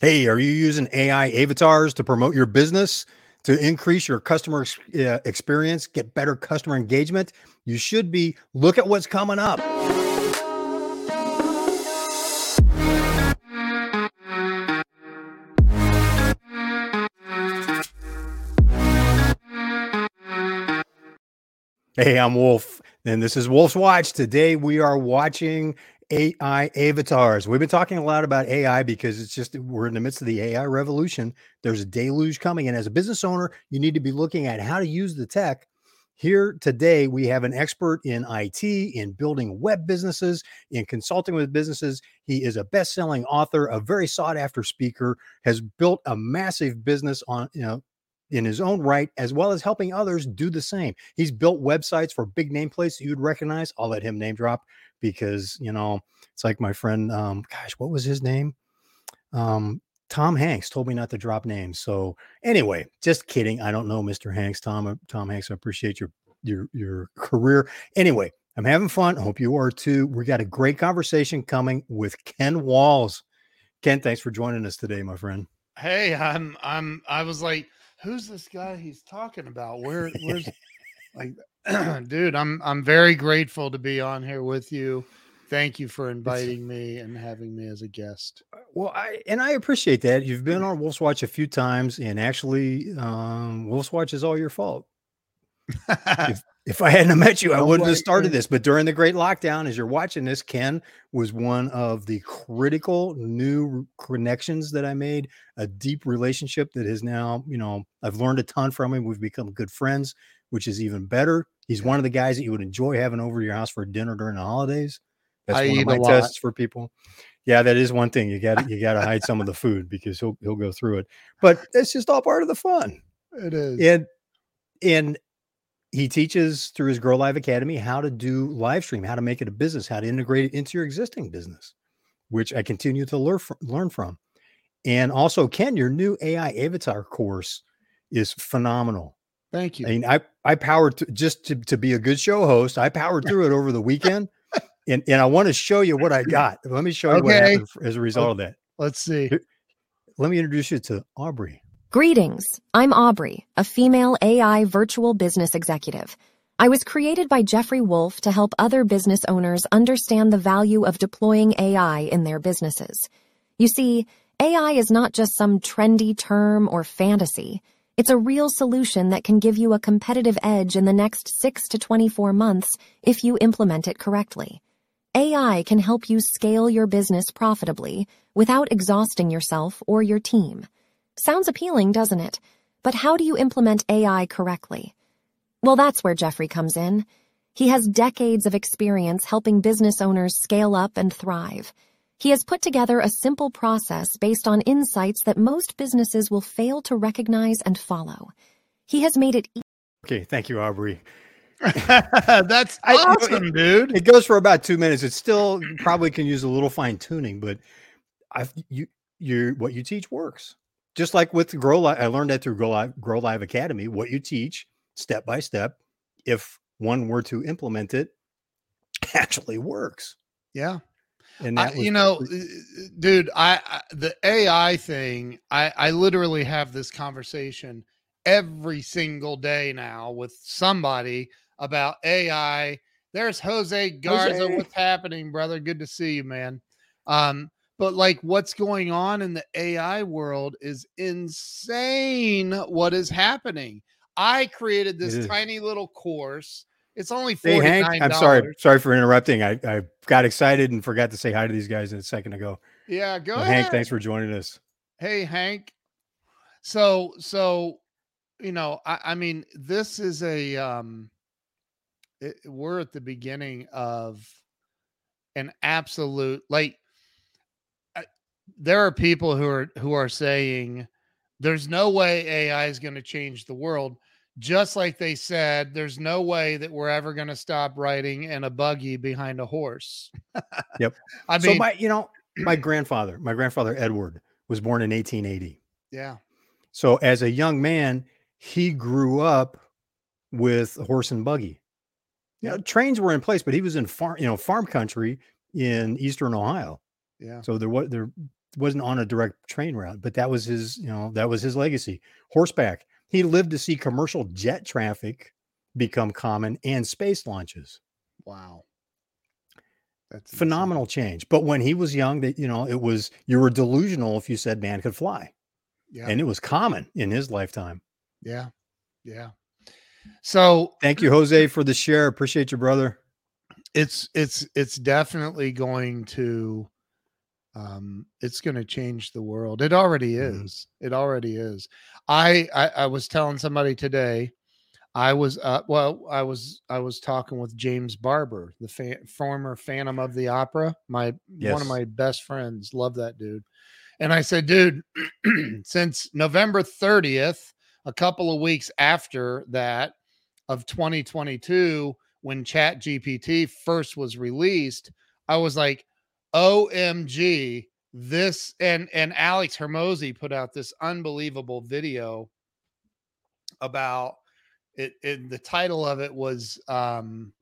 Hey, are you using AI avatars to promote your business, to increase your customer experience, get better customer engagement? You should be. Look at what's coming up. Hey, I'm Wolfe, and this is Wolfe's Watch. Today we are watching AI avatars. We've been talking a lot about AI because it's just we're in the midst of the AI revolution. There's a deluge coming, and as a business owner, you need to be looking at how to use the tech. Here today, we have an expert in IT, in building web businesses, in consulting with businesses. He is a best-selling author, a very sought-after speaker, has built a massive business on you know in his own right, as well as helping others do the same. He's built websites for big name nameplates you'd recognize. I'll let him name drop because, you know, it's like my friend, um, gosh, what was his name? Um, Tom Hanks told me not to drop names. So anyway, just kidding. I don't know Mr. Hanks, Tom, uh, Tom Hanks. I appreciate your your your career. Anyway, I'm having fun. I hope you are too. We got a great conversation coming with Ken Walls. Ken, thanks for joining us today, my friend. Hey, I'm I'm I was like who's this guy he's talking about? Where where's like dude, I'm I'm very grateful to be on here with you. Thank you for inviting me and having me as a guest. Uh, well, I and I appreciate that. You've been on Wolfe's Watch a few times, and actually, um, Wolfe's Watch is all your fault. if, if I hadn't met you, I wouldn't have started this. But during the great lockdown, as you're watching this, Ken was one of the critical new connections that I made, a deep relationship that has now, you know, I've learned a ton from him. We've become good friends, which is even better. He's one of the guys that you would enjoy having over to your house for dinner during the holidays. That's I one of my tests for people. Yeah, that is one thing. You got you got to hide some of the food because he'll he'll go through it. But it's just all part of the fun. It is. And and he teaches through his Grow Live Academy how to do live stream, how to make it a business, how to integrate it into your existing business, which I continue to learn from, learn from. And also, Ken, your new AI avatar course is phenomenal. Thank you. I mean, I I powered just to, to be a good show host. I powered through it over the weekend, and and I want to show you what I got. Let me show you okay. what happened as a result of that. Let's see. Let me introduce you to Aubrey. Greetings. I'm Aubrey, a female AI virtual business executive. I was created by Jeffrey Wolfe to help other business owners understand the value of deploying AI in their businesses. You see, AI is not just some trendy term or fantasy. It's a real solution that can give you a competitive edge in the next 6 to 24 months if you implement it correctly. AI can help you scale your business profitably without exhausting yourself or your team. Sounds appealing, doesn't it? But how do you implement AI correctly? Well, that's where Jeffrey comes in. He has decades of experience helping business owners scale up and thrive. He has put together a simple process based on insights that most businesses will fail to recognize and follow. He has made it. E- okay, thank you, Aubrey. That's awesome, I, it, dude. It goes for about two minutes. It still probably can use a little fine tuning, but I you you what you teach works just like with Grow Live, I learned that through Grow Live, Grow Live Academy, what you teach step by step, if one were to implement it, actually works. Yeah. And I, you know, uh, dude, I, I, the AI thing, I I literally have this conversation every single day now with somebody about AI. There's Jose Garza. Jose. What's happening, brother? Good to see you, man. Um, but like what's going on in the AI world is insane what is happening. I created this tiny little course. It's only $49. Hey, Hank, I'm sorry. Sorry for interrupting. I, I got excited and forgot to say hi to these guys a second ago. Yeah, go ahead. Hank, thanks for joining us. Hey, Hank. So, so, you know, I, I mean, this is a, um, it, we're at the beginning of an absolute, like, there are people who are who are saying there's no way AI is going to change the world. Just like they said, there's no way that we're ever going to stop riding in a buggy behind a horse. yep. I mean, so my, you know, my grandfather, my grandfather Edward was born in 1880. Yeah. So as a young man, he grew up with a horse and buggy. You know, trains were in place, but he was in farm, you know, farm country in eastern Ohio. Yeah. So there was there wasn't on a direct train route, but that was his, you know, that was his legacy. Horseback. He lived to see commercial jet traffic become common and space launches. Wow. That's phenomenal insane. change. But when he was young, that you know, it was you were delusional if you said man could fly. Yeah. And it was common in his lifetime. Yeah. Yeah. So thank you, Jose, for the share. Appreciate you, brother. It's it's it's definitely going to um it's going to change the world. It already mm-hmm. is. Mm-hmm. It already is. I, I I was telling somebody today I was uh, well, I was I was talking with James Barber, the fa- former Phantom of the Opera, my yes. one of my best friends. Love that dude. And I said, dude, since November 30th, a couple of weeks after that of 2022, when Chat GPT first was released, I was like, OMG, this and and Alex Hormozi put out this unbelievable video about it, it the title of it was um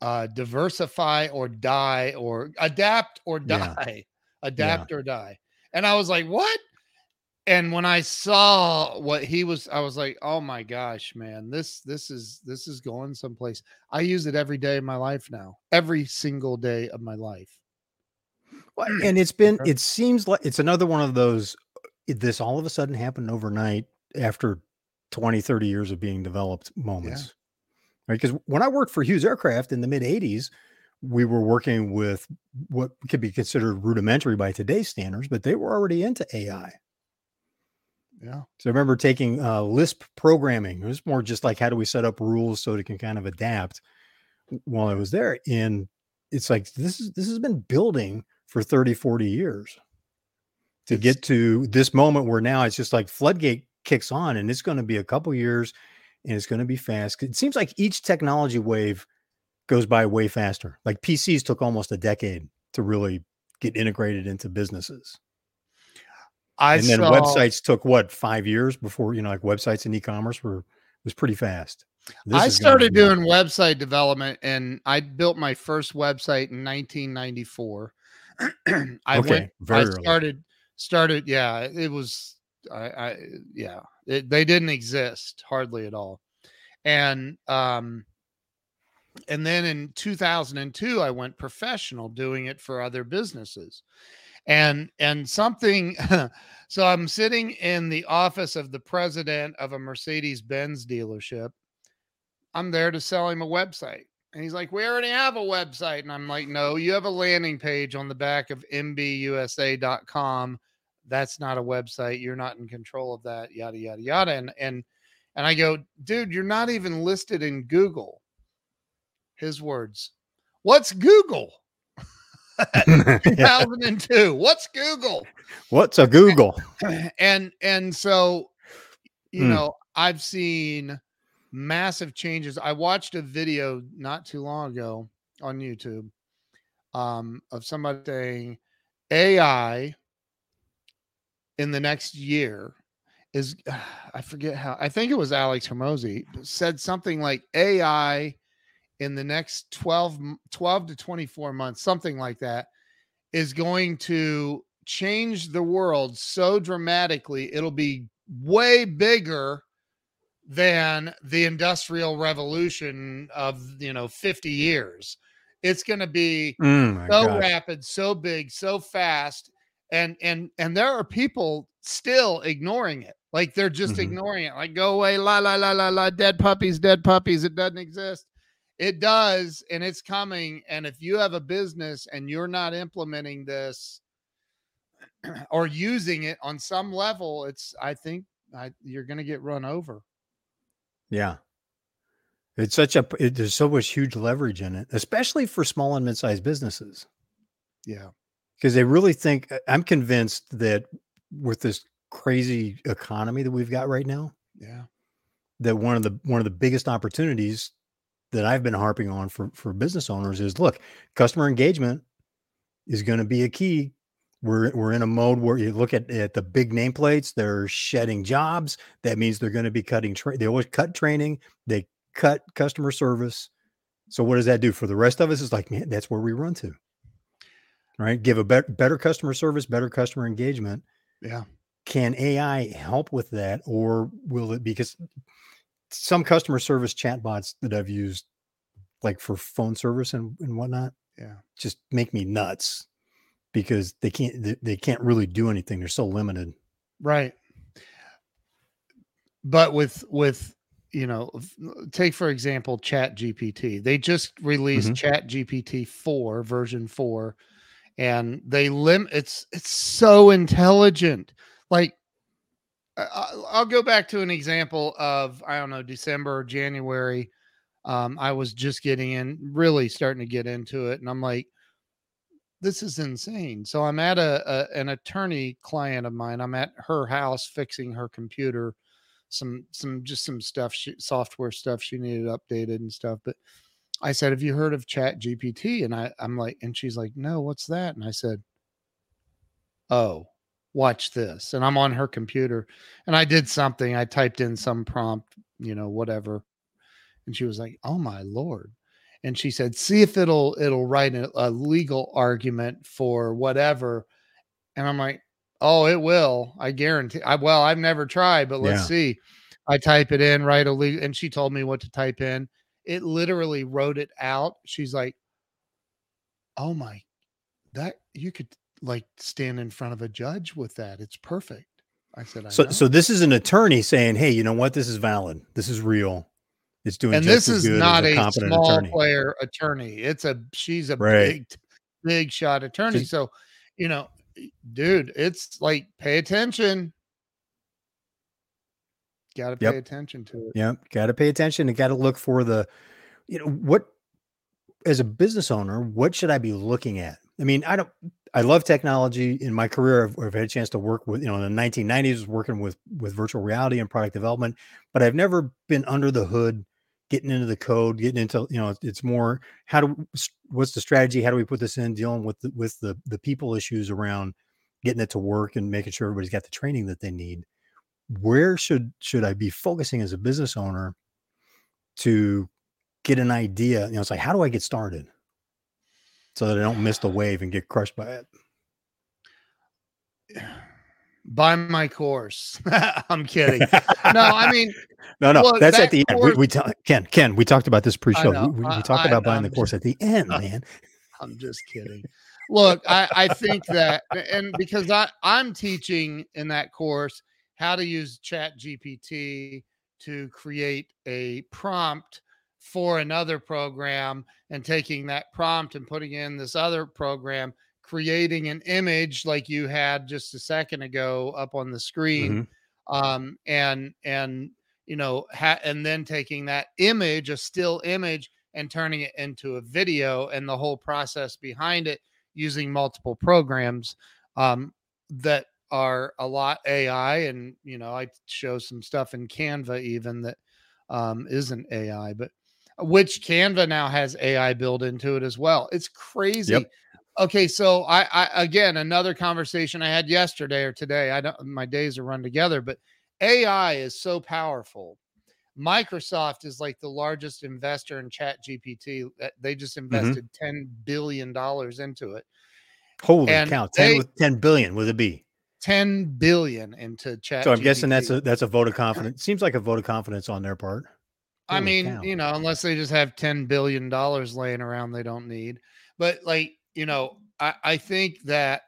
uh diversify or die or adapt or die yeah. adapt yeah. or die and i was like what and when i saw what he was i was like oh my gosh man this this is this is going someplace i use it every day of my life now every single day of my life and it's been it seems like it's another one of those this all of a sudden happened overnight after 20, 30 years of being developed moments. Yeah. Right. Because when I worked for Hughes Aircraft in the mid 80s, we were working with what could be considered rudimentary by today's standards, but they were already into AI. Yeah. So I remember taking uh, Lisp programming. It was more just like how do we set up rules so it can kind of adapt while I was there. And it's like this is this has been building for 30, 40 years to it's, get to this moment where now it's just like floodgate kicks on and it's going to be a couple years and it's going to be fast. It seems like each technology wave goes by way faster. Like PCs took almost a decade to really get integrated into businesses. I and then saw, websites took what five years before you know like websites and e-commerce were was pretty fast. This I started doing website development and I built my first website in 1994. I okay, went I started early. started yeah, it was I, I yeah, it, they didn't exist hardly at all. And um, and then in 2002, I went professional doing it for other businesses. And and something, so I'm sitting in the office of the president of a Mercedes Benz dealership. I'm there to sell him a website. And he's like, We already have a website. And I'm like, No, you have a landing page on the back of mbusa.com that's not a website. You're not in control of that yada yada yada. And and and i go dude you're not even listed in google. His words what's google? 2002 what's google? What's a google? And and so you mm. know i've seen massive changes. I watched a video not too long ago on youtube um, of somebody saying ai in the next year is I forget how I think it was Alex Hormozi said something like AI in the next 12 12 to 24 months something like that is going to change the world so dramatically it'll be way bigger than the industrial revolution of you know 50 years. It's going to be mm, so gosh. rapid so big so fast and and and there are people still ignoring it. Like they're just mm-hmm. ignoring it. Like go away la la la la la dead puppies dead puppies it doesn't exist. It does and it's coming and if you have a business and you're not implementing this or using it on some level it's i think I, you're going to get run over yeah. It's such a it, there's so much huge leverage in it especially for small and mid-sized businesses. Yeah. Because they really think uh, I'm convinced that with this crazy economy that we've got right now, yeah, that one of the one of the biggest opportunities that I've been harping on for for business owners is look, customer engagement is going to be a key. We're we're in a mode where you look at, at the big nameplates, they're shedding jobs. That means they're going to be cutting. Tra- they always cut training. They cut customer service. So what does that do for the rest of us? Is like, man, that's where we run to. right? Give a better better customer service, better customer engagement. Yeah. Can AI help with that, or will it? Because some customer service chatbots that I've used, like for phone service and, and whatnot, yeah, just make me nuts because they can't they, can't really do anything. They're so limited. Right. But with with you know, take for example, Chat GPT. They just released mm-hmm. Chat GPT 4, version 4, and they lim it's it's so intelligent. Like I'll go back to an example of I don't know, December or January. Um, I was just getting in, really starting to get into it, and I'm like, this is insane. So I'm at a, a an attorney client of mine. I'm at her house fixing her computer some some just some stuff she, software stuff she needed updated and stuff but i said have you heard of chat gpt and i i'm like and she's like no what's that and i said oh watch this and i'm on her computer and i did something i typed in some prompt you know whatever and she was like oh my lord and she said see if it'll it'll write a, a legal argument for whatever and i'm like Oh, it will. I guarantee. I well, I've never tried, but let's yeah. see. I type it in, write a legal, And she told me what to type in. It literally wrote it out. She's like, "Oh my, that you could like stand in front of a judge with that. It's perfect." I said, I "So, know. so this is an attorney saying, hey, you know what? This is valid. This is real. It's doing. And this is not a, a small attorney. player attorney. It's a she's a right. big, big shot attorney. Just, so, you know, dude, it's like pay attention. Got to pay yep. attention to it. Yep, got to pay attention and got to look for the, you know, what as a business owner, what should I be looking at? I mean, I don't. I love technology. In my career, I've, I've had a chance to work with, you know, in the 1990s, working with with virtual reality and product development, but I've never been under the hood getting into the code, getting into you know, it's more how do what's the strategy? How do we put this in? Dealing with the, with the the people issues around getting it to work and making sure everybody's got the training that they need. Where should should I be focusing as a business owner to get an idea? You know, it's like how do I get started so that I don't miss the wave and get crushed by it. buy my course. I'm kidding. No, I mean, no, no, look, that's that at the course, end. We, we t- Ken, Ken, we talked about this pre-show. We, we, talked I, about buying I'm the course just, at the end, man. I'm just kidding. Look, I, I think that, and because I, I'm teaching in that course how to use Chat GPT to create a prompt for another program and taking that prompt and putting in this other program creating an image like you had just a second ago up on the screen mm-hmm. um, and and you know ha- and then taking that image a still image and turning it into a video and the whole process behind it using multiple programs um, that are a lot ai and you know i show some stuff in canva even that um, not ai but which canva now has ai built into it as well. It's crazy. Yep. Okay so I, I again another conversation i had yesterday or today i don't my days are run together but ai is so powerful. Microsoft is like the largest investor in chat gpt they just mm-hmm. invested mm-hmm. 10 billion dollars into it. Holy and cow 10 they, with 10 billion would it be 10 billion into chat so i'm GPT. guessing that's a that's a vote of confidence seems like a vote of confidence on their part holy i mean cow. you know unless they just have 10 billion dollars laying around they don't need but like you know, I, I think that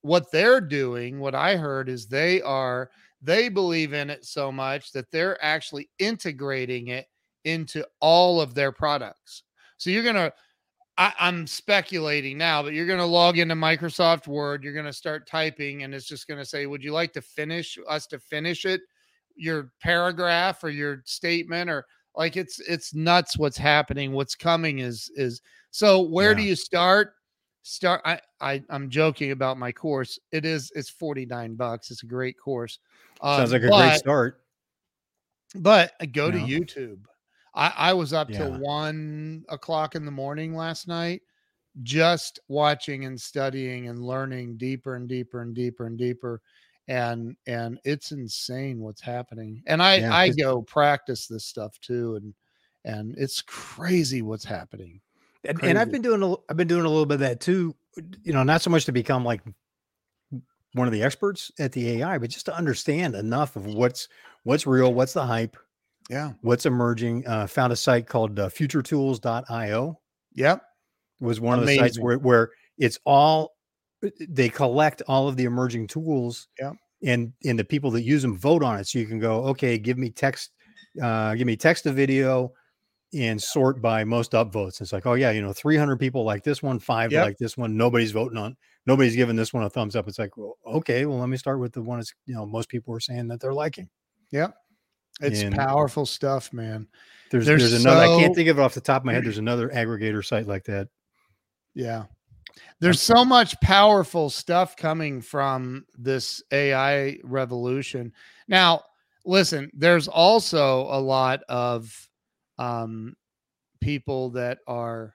what they're doing, what I heard is they are they believe in it so much that they're actually integrating it into all of their products. So you're gonna I, am speculating now, but you're going to log into Microsoft Word. You're going to start typing, and it's just going to say, "Would you like to finish us to finish it, your paragraph or your statement, or like it's it's nuts what's happening. What's coming is is so. Where yeah. do you start? start I, I i'm joking about my course it is it's 49 bucks it's a great course um, sounds like a but, great start but go to youtube i i was up yeah. till one o'clock in the morning last night just watching and studying and learning deeper and deeper and deeper and deeper and and it's insane what's happening and i yeah, i go practice this stuff too and and it's crazy what's happening And, and, I've been doing a, I've been doing a little bit of that too. You know, not so much to become like one of the experts at the AI, but just to understand enough of what's what's real, what's the hype, yeah, what's emerging. Uh, found a site called uh, FutureTools.io. Yep, was one Amazing. of the sites where where it's all they collect all of the emerging tools. Yeah, and and the people that use them vote on it, so you can go, okay, give me text, uh, give me text to video and sort by most upvotes. It's like, oh yeah, you know, 300 people like this one, five yep. like this one. Nobody's voting on nobody's giving this one a thumbs up. It's like, well, okay, well, let me start with the one that's, you know, most people are saying that they're liking. Yeah. It's and powerful stuff, man. There's, there's, there's another, I can't think of it off the top of my head. There's another aggregator site like that. Yeah. There's so much powerful stuff coming from this AI revolution. Now, listen, there's also a lot of um, people that are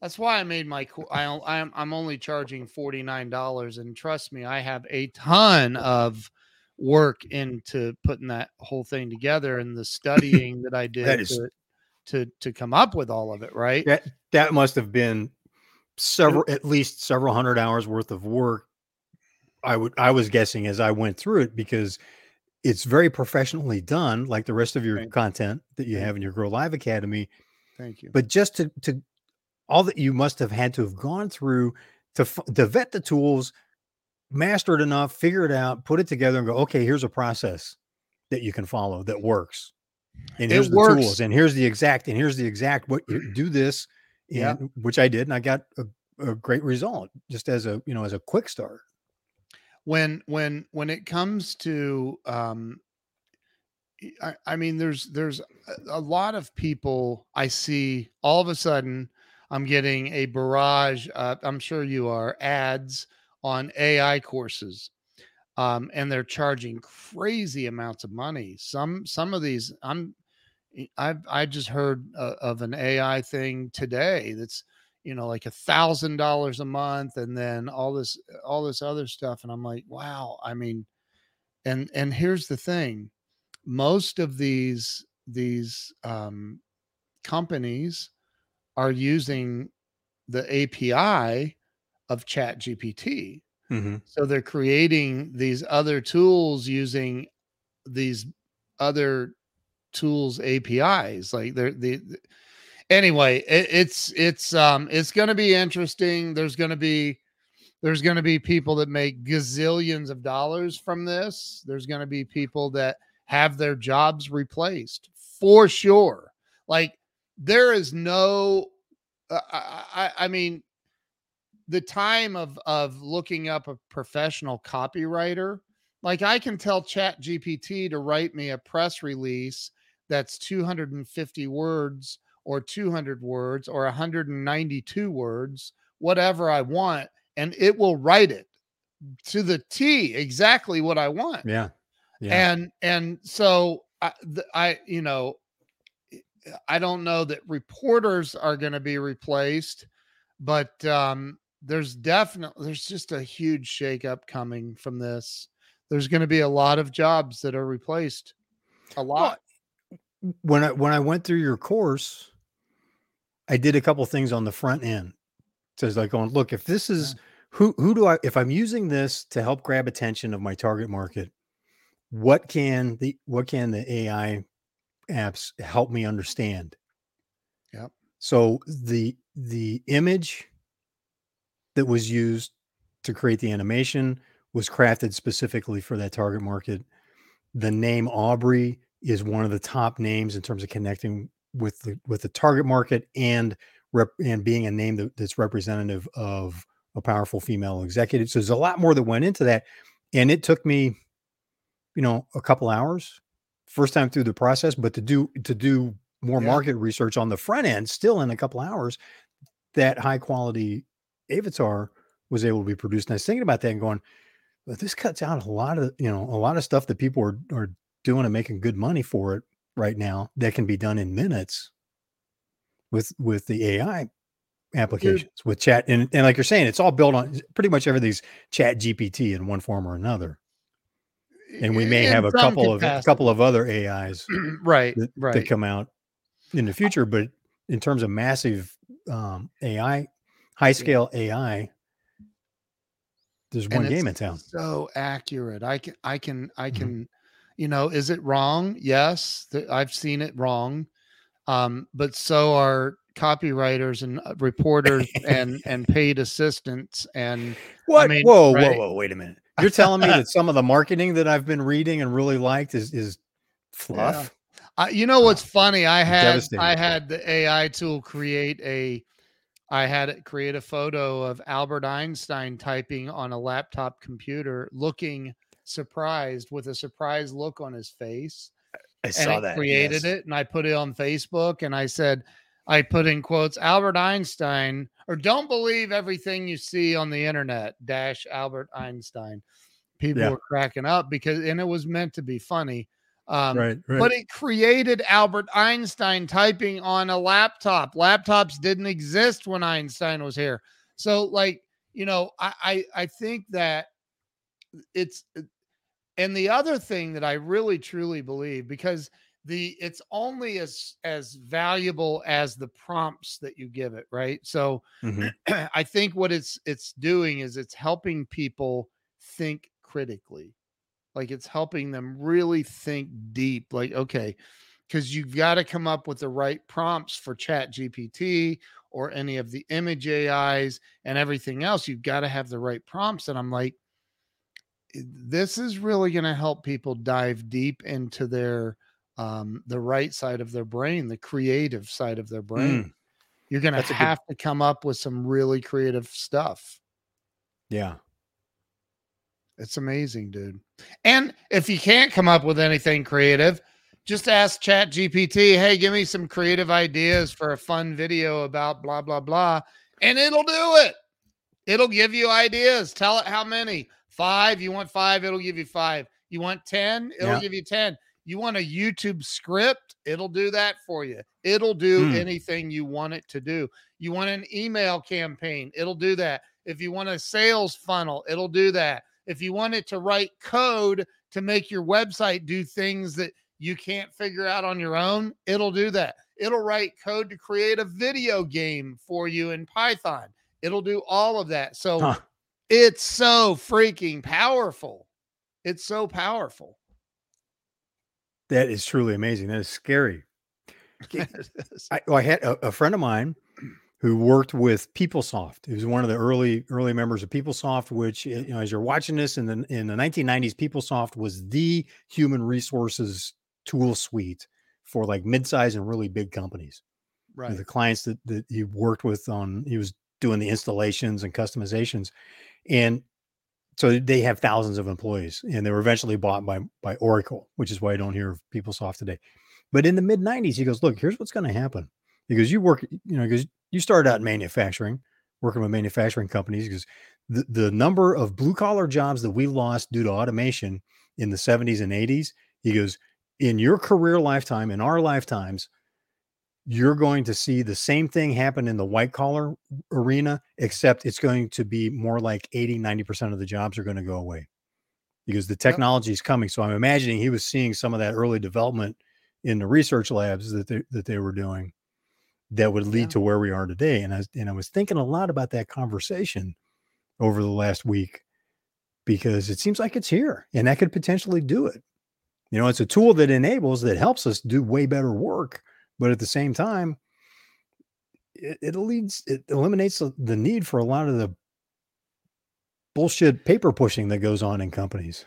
that's why I made my I I'm I'm only charging $49 and trust me I have a ton of work into putting that whole thing together and the studying that I did that is, to, to to come up with all of it, right? That that must have been several at least several hundred hours worth of work. I would I was guessing as I went through it because it's very professionally done, like the rest of your Thank content that you have in your Grow Live Academy. Thank you. But just to to all that you must have had to have gone through to to vet the tools, master it enough, figure it out, put it together, and go, okay, here's a process that you can follow that works. And here's it the works. tools, and here's the exact, and here's the exact what do this, and, yeah. which I did, and I got a, a great result just as a you know as a quick start. When when when it comes to um I, I, mean, there's there's a lot of people I see all of a sudden I'm getting a barrage. Uh, I'm sure you are ads on AI courses, um, and they're charging crazy amounts of money. Some some of these I'm I've I just heard uh, of an AI thing today that's you know like a thousand dollars a month, and then all this all this other stuff, and I'm like, wow. I mean, and and here's the thing, most of these these um, companies are using the API of Chat GPT. Mm-hmm. So they're creating these other tools using these other tools APIs. Like they're the anyway, it, it's it's um it's gonna be interesting. There's gonna be there's gonna be people that make gazillions of dollars from this. There's gonna be people that have their jobs replaced for sure. Like there is no uh, I, I mean the time of of looking up a professional copywriter like i can tell chat gpt to write me a press release that's 250 words or 200 words or 192 words whatever i want and it will write it to the t exactly what i want yeah, yeah. and and so I, I you know I don't know that reporters are going to be replaced, but um, there's definitely there's just a huge shakeup coming from this. There's going to be a lot of jobs that are replaced. A lot. Well, when I when I went through your course, I did a couple things on the front end. So it's like going, look, if this is yeah. who who do I if I'm using this to help grab attention of my target market, what can the what can the AI apps help me understand. Yep. So the the image that was used to create the animation was crafted specifically for that target market. The name Aubrey is one of the top names in terms of connecting with the with the target market and rep, and being a name that, that's representative of a powerful female executive. So there's a lot more that went into that, and it took me, you know, a couple hours first time through the process, but to do to do more yeah. market research on the front end, still in a couple hours, that high quality avatar was able to be produced. And I was thinking about that and going, well, this cuts out a lot of you know a lot of stuff that people are are doing and making good money for it right now that can be done in minutes with with the AI applications Dude. with chat and, and like you're saying it's all built on pretty much everything's chat gpt in one form or another and we may have a couple capacity. of a couple of other AIs, right, that, right, that come out in the future. But in terms of massive um, AI, high scale. AI, there's one game in town. So accurate. I can, I can, I mm-hmm. can. Mm-hmm. You know, is it wrong? Yes, th- I've seen it wrong. Um, but so are copywriters and uh, reporters and and paid assistants and what? I mean, whoa, right? whoa, whoa! Wait a minute. You're telling me that some of the marketing that I've been reading and really liked is is fluff. Yeah. you know what's funny? I had I had the AI tool create a I had it create a photo of Albert Einstein typing on a laptop computer, looking surprised with a surprised look on his face. I saw that. Created yes. it, and I put it on Facebook, and I said, I put in quotes Albert Einstein, or don't believe everything you see on the internet. Dash Albert Einstein. People yeah. were cracking up because, and it was meant to be funny. Um, right, right. But it created Albert Einstein typing on a laptop. Laptops didn't exist when Einstein was here. So, like, you know, I, I, I think that it's, and the other thing that I really truly believe, because the it's only as as valuable as the prompts that you give it right so mm-hmm. i think what it's it's doing is it's helping people think critically like it's helping them really think deep. Like, okay, because you've got to come up with the right prompts for Chat GPT or any of the image AIs and everything else. You've got to have the right prompts. And I'm like, this is really going to help people dive deep into their um the right side of their brain the creative side of their brain mm. you're going to have good... to come up with some really creative stuff yeah it's amazing, dude. And if you can't come up with anything creative, just ask Chat GPT, hey, give me some creative ideas for a fun video about blah, blah, blah. And it'll do it. It'll give you ideas. Tell it how many. Five. You want five? It'll give you five. You want 10? It'll yeah. give you 10. You want a YouTube script? It'll do that for you. It'll do mm. anything you want it to do. You want an email campaign? It'll do that. If you want a sales funnel, it'll do that if you want it to write code to make your website do things that you can't figure out on your own, it'll do that. It'll write code to create a video game for you in Python. It'll do all of that. So huh. It's so freaking powerful. It's so powerful. That is truly amazing. That is scary. I, I, had a, a friend of mine who worked with PeopleSoft. He was one of the early early members of PeopleSoft, which you know, as you're watching this in the in the 1990s, PeopleSoft was the human resources tool suite for like mid-size and really big companies. Right. The clients that, that he worked with on he was doing the installations and customizations. And so they have thousands of employees and they were eventually bought by by Oracle, which is why I don't hear of PeopleSoft today. But in the mid 90s, he goes, Look, here's what's going to happen. Because you work, you know, because you started out in manufacturing, working with manufacturing companies because the, the number of blue collar jobs that we lost due to automation in the 70s and 80s, he goes, in your career lifetime, in our lifetimes, you're going to see the same thing happen in the white collar arena, except it's going to be more like 80, 90% of the jobs are going to go away because the technology is coming. So I'm imagining he was seeing some of that early development in the research labs that they, that they were doing that would lead yeah. to where we are today. And I and I was thinking a lot about that conversation over the last week because it seems like it's here and that could potentially do it. You know, it's a tool that enables that helps us do way better work, but at the same time, it, it leads it eliminates the need for a lot of the bullshit paper pushing that goes on in companies.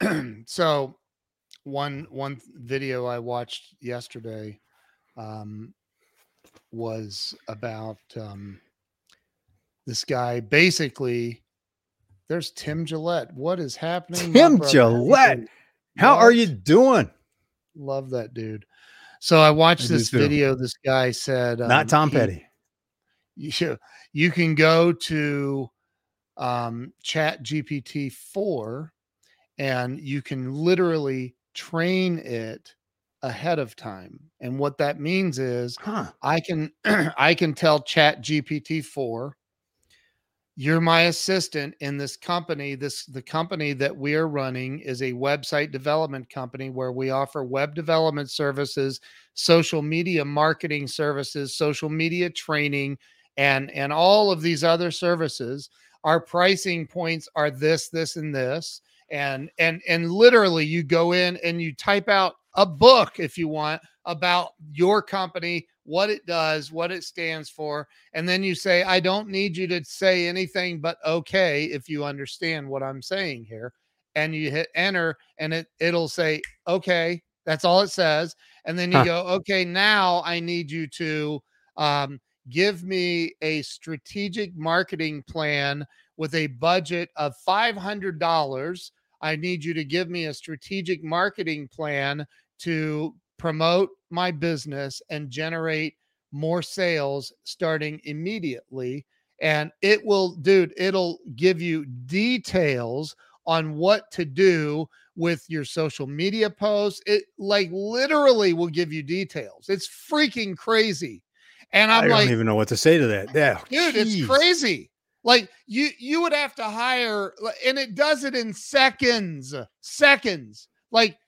so one one video I watched yesterday um, was about um, this guy. Basically, there's Tim Gillette. What is happening? Tim Gillette, how what? are you doing? Love that dude. So I watched I this video. This guy said, um, "Not Tom Petty." You you can go to um, Chat GPT four, and you can literally train it ahead of time. And what that means is huh. I can I can tell Chat GPT 4 you're my assistant in this company. This the company that we are running is a website development company where we offer web development services social media marketing services social media training and and all of these other services. Our pricing points are this this and this and and and literally you go in and you type out a book if you want about your company what it does, what it stands for, and then you say, I don't need you to say anything but okay if you understand what I'm saying here. And you hit enter and it it'll say, okay, that's all it says. And then you huh. go, okay, now I need you to um, give me a strategic marketing plan with a budget of $500. I need you to give me a strategic marketing plan to promote my business and generate more sales starting immediately. And it will, dude, it'll give you details on what to do with your social media posts. It like literally will give you details. It's freaking crazy. And I'm I like, don't even know what to say to that. Yeah, dude, geez. it's crazy. Like you, you would have to hire, and it does it in seconds, seconds. Like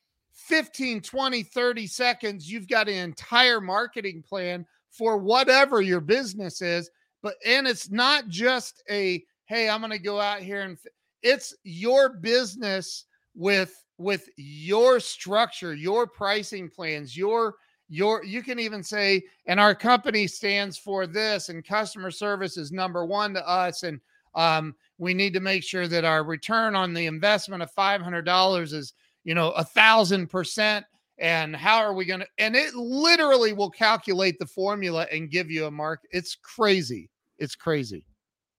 15, 20, 30 seconds, you've got an entire marketing plan for whatever your business is. But, and it's not just a, hey, I'm going to go out here and it's your business with, with your structure, your pricing plans, your, your, you can even say, and our company stands for this, and customer service is number one to us. And, um, we need to make sure that our return on the investment of $500 is you know, a thousand percent. And how are we going to? And it literally will calculate the formula and give you a mark. It's crazy. It's crazy.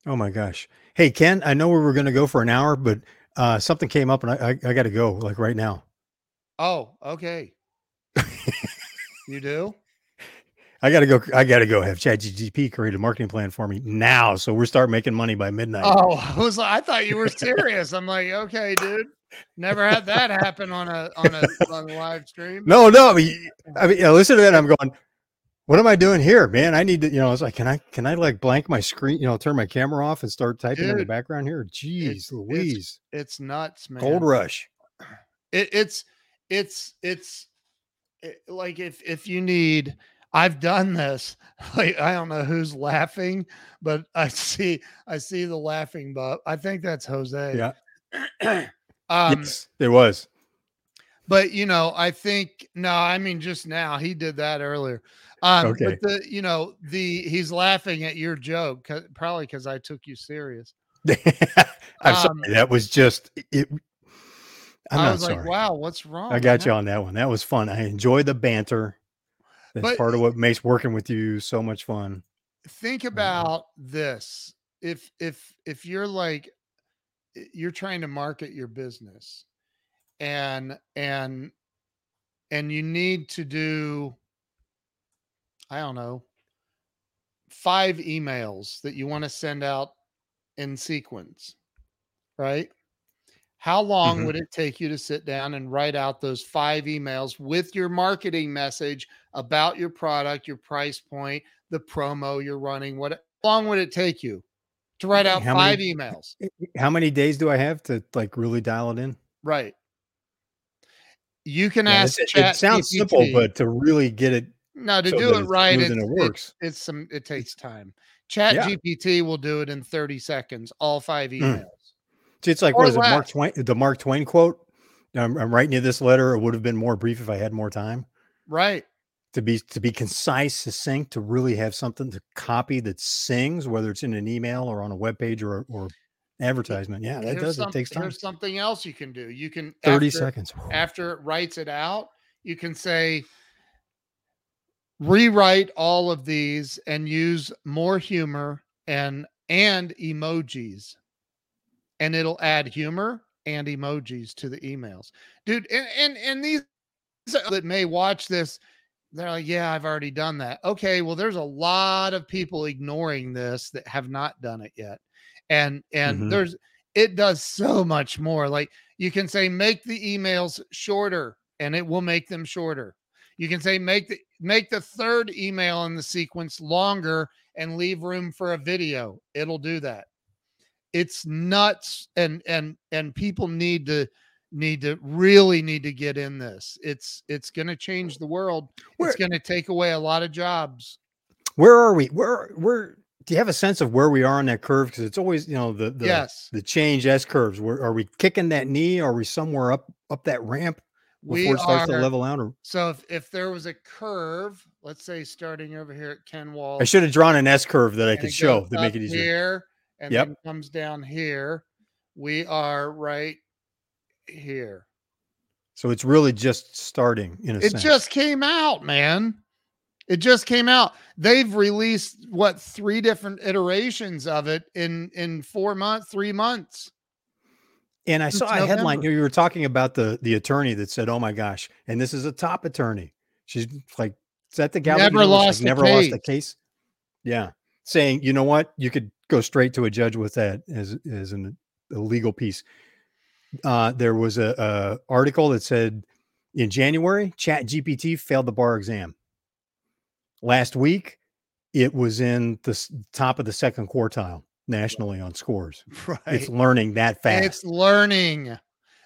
Oh my gosh. Hey, Ken, I know we were going to go for an hour, but uh, something came up and I, I, I got to go like right now. Oh, okay. you do? I gotta go. I gotta go have ChatGPT create a marketing plan for me now. So we're start making money by midnight. Oh, I was. Like, I thought you were serious. I'm like, okay, dude. Never had that happen on a on a on a live stream. No, no. I mean, I mean, listen to that. I'm going. What am I doing here, man? I need to, you know. I was like, can I can I like blank my screen, you know, turn my camera off and start typing Dude, in the background here? Jeez, it's, Louise, it's, it's, nuts, man. Gold rush. It, it's it's it's it, like if if you need I've done this. Like I don't know who's laughing, but I see I see the laughing but I think that's Jose. Yeah. um yes, it was. But you know, I think no, I mean just now he did that earlier. Um okay. but the you know, the he's laughing at your joke probably because I took you serious. I'm um, sorry. That was just it. I'm I was sorry. like, wow, what's wrong? I got you on that one. That was fun. I enjoy the banter. That's but, part of what makes working with you so much fun. Think about this. If if if you're like you're trying to market your business and and and you need to do I don't know, five emails that you want to send out in sequence, right? How long mm-hmm. would it take you to sit down and write out those five emails with your marketing message about your product, your price point, the promo you're running? What how long would it take you to write out how five many, emails? How many days do I have to like really dial it in? Right. You can yeah, ask. It, it sounds GPT, simple, but to really get it no, to so do it right, it, it works. It, it's some. It takes time. Chat yeah. GPT will do it in 30 seconds. All five hmm. emails. Mm. It's like what is it, Mark Twain? The Mark Twain quote. I'm, I'm writing you this letter. It would have been more brief if I had more time. Right. To be to be concise, succinct, to really have something to copy that sings, whether it's in an email or on a web page or or advertisement. Yeah, that here's does. Some, it takes time. There's something else you can do. You can 30 after, seconds. After it writes it out, you can say rewrite all of these and use more humor and and emojis and it'll add humor and emojis to the emails. Dude, and and, and these uh, that may watch this they're like, yeah, I've already done that. Okay, well, there's a lot of people ignoring this that have not done it yet. And and mm-hmm. there's it does so much more. Like you can say make the emails shorter and it will make them shorter. You can say make the make the third email in the sequence longer and leave room for a video. It'll do that. it's nuts and and and people need to need to really need to get in this. It's it's going to change the world. Where, it's going to take away a lot of jobs. Where are we? Where where do you have a sense of where we are on that curve? Because it's always you know the the yes. the change s curves. Where are we kicking that knee? Are we somewhere up up that ramp before we it starts are, to level out or? So if, if there was a curve let's say starting over here at ken wall i should have drawn an s curve that i could show to make it easier. here and yep. then comes down here we are right here. So it's really just starting in a It sense. just came out, man. It just came out. They've released what three different iterations of it in in 4 months, 3 months. And I saw a headline here. You were talking about the the attorney that said, "Oh my gosh!" And this is a top attorney. She's like, "Is that the gal never lost like, never case. lost a case?" Yeah, saying, "You know what? You could go straight to a judge with that as as an, a legal piece." Uh, there was a, a, article that said in January, Chat GPT failed the bar exam. Last week, it was in the top of the second quartile nationally on scores. Right. It's learning that fast. It's learning.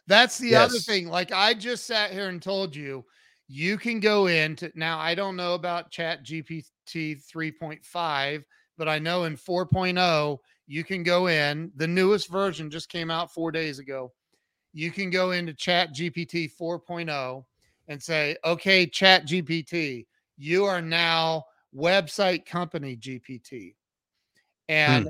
That's the yes. other thing. Like I just sat here and told you, you can go into now. I don't know about Chat GPT 3.5, but I know in 4.0, you can go in. The newest version just came out four days ago you can go into Chat GPT 4.0 and say, okay, Chat GPT, you are now website company GPT. And hmm.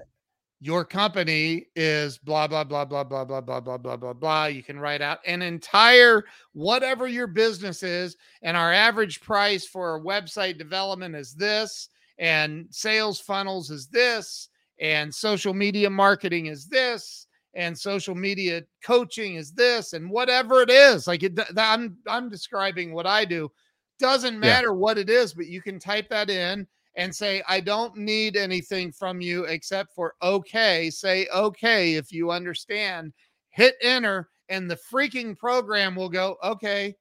your company is blah, blah, blah, blah, blah, blah, blah, blah, blah, blah, blah. You can write out an entire whatever your business is. And our average price for a website development is this, and sales funnels is this, and social media marketing is this and social media coaching is this and whatever it is like it, i'm i'm describing what i do. Doesn't matter yeah. what it is but you can type that in and say i don't need anything from you except for okay say okay if you understand. Hit enter and the freaking program will go okay.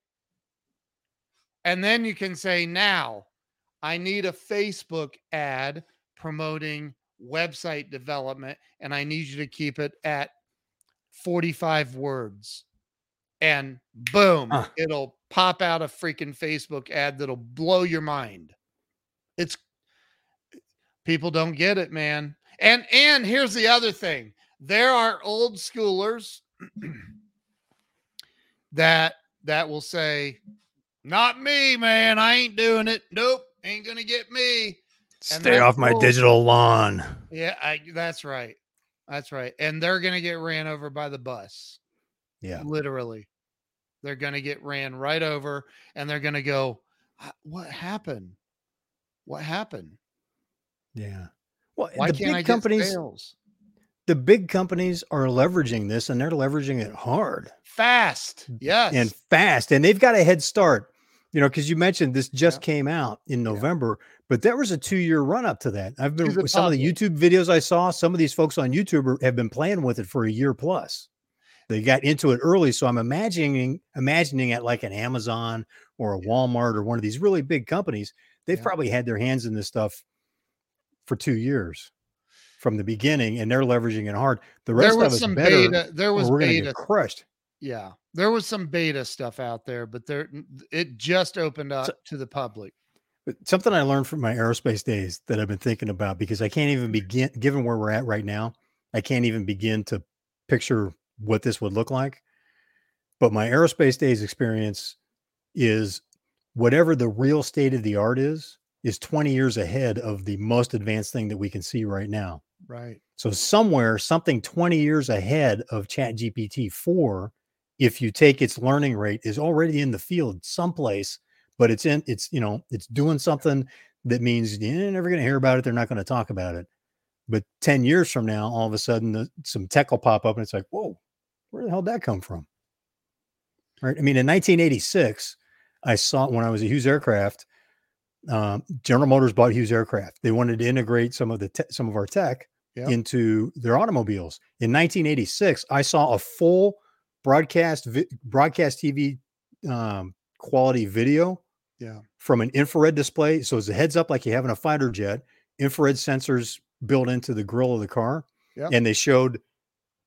And then you can say now i need a facebook ad promoting website development and I need you to keep it at 45 words and boom, uh. it'll pop out a freaking Facebook ad that'll blow your mind. It's people don't get it, man. And and here's the other thing. There are old schoolers that that will say, "Not me, man. I ain't doing it. Nope, ain't going to get me." Stay off my digital lawn. Yeah, I, that's right. That's right. And they're going to get ran over by the bus. Yeah. Literally. They're going to get ran right over and they're going to go, What happened? What happened? Yeah. Well, Why the can't big I companies, sales? the big companies are leveraging this and they're leveraging it hard. Fast. Yes. And fast. And they've got a head start, you know, because you mentioned this just yeah. came out in November. Yeah but there was a two year run up to that. I've been with some of the YouTube videos I saw. Some of these folks on YouTube have been playing with it for a year plus. They got into it early, so I'm imagining imagining it like an Amazon or a Walmart or one of these really big companies. They've probably had their hands in this stuff for two years from the beginning, and they're leveraging it hard. The rest there was of some better, beta. There was beta crushed. Yeah, there was some beta stuff out there, but there it just opened up so, to the public uh, something I learned from my aerospace days that I've been thinking about because I can't even begin, given where we're at right now, I can't even begin to picture what this would look like. But my aerospace days experience is whatever the real state of the art is, is 20 years ahead of the most advanced thing that we can see right now. Right. So somewhere, something 20 years ahead of Chat GPT 4, if you take its learning rate, is already in the field someplace but it's in it's you know it's doing something that means you're never going to hear about it they're not going to talk about it. But 10 years from now all of a sudden the, some tech will pop up and it's like whoa where the hell did that come from? Right? I mean in 1986 i saw when i was at hughes aircraft um, general motors bought hughes aircraft. They wanted to integrate some of the te- some of our tech into their automobiles. In 1986 i saw a full broadcast vi- broadcast tv um, quality video yeah. From an infrared display. So it's a heads up like you have in a fighter jet, infrared sensors built into the grill of the car. Yep. And they showed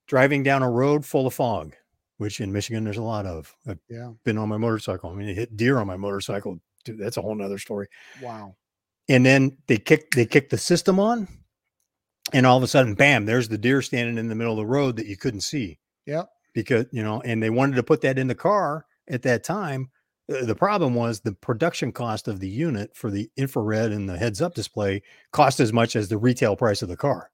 driving down a road full of fog, which in Michigan there's a lot of. I've Yeah. been on my motorcycle. I mean, I hit deer on my motorcycle. Dude, that's a whole nother story. Wow. And then they kick they kick the system on, and all of a sudden, bam! There's the deer standing in the middle of the road that you couldn't see Yep. Because you know. And they wanted to put that in the car at that time. The problem was the production cost of the unit for the infrared and the heads up display cost as much as the retail price of the car.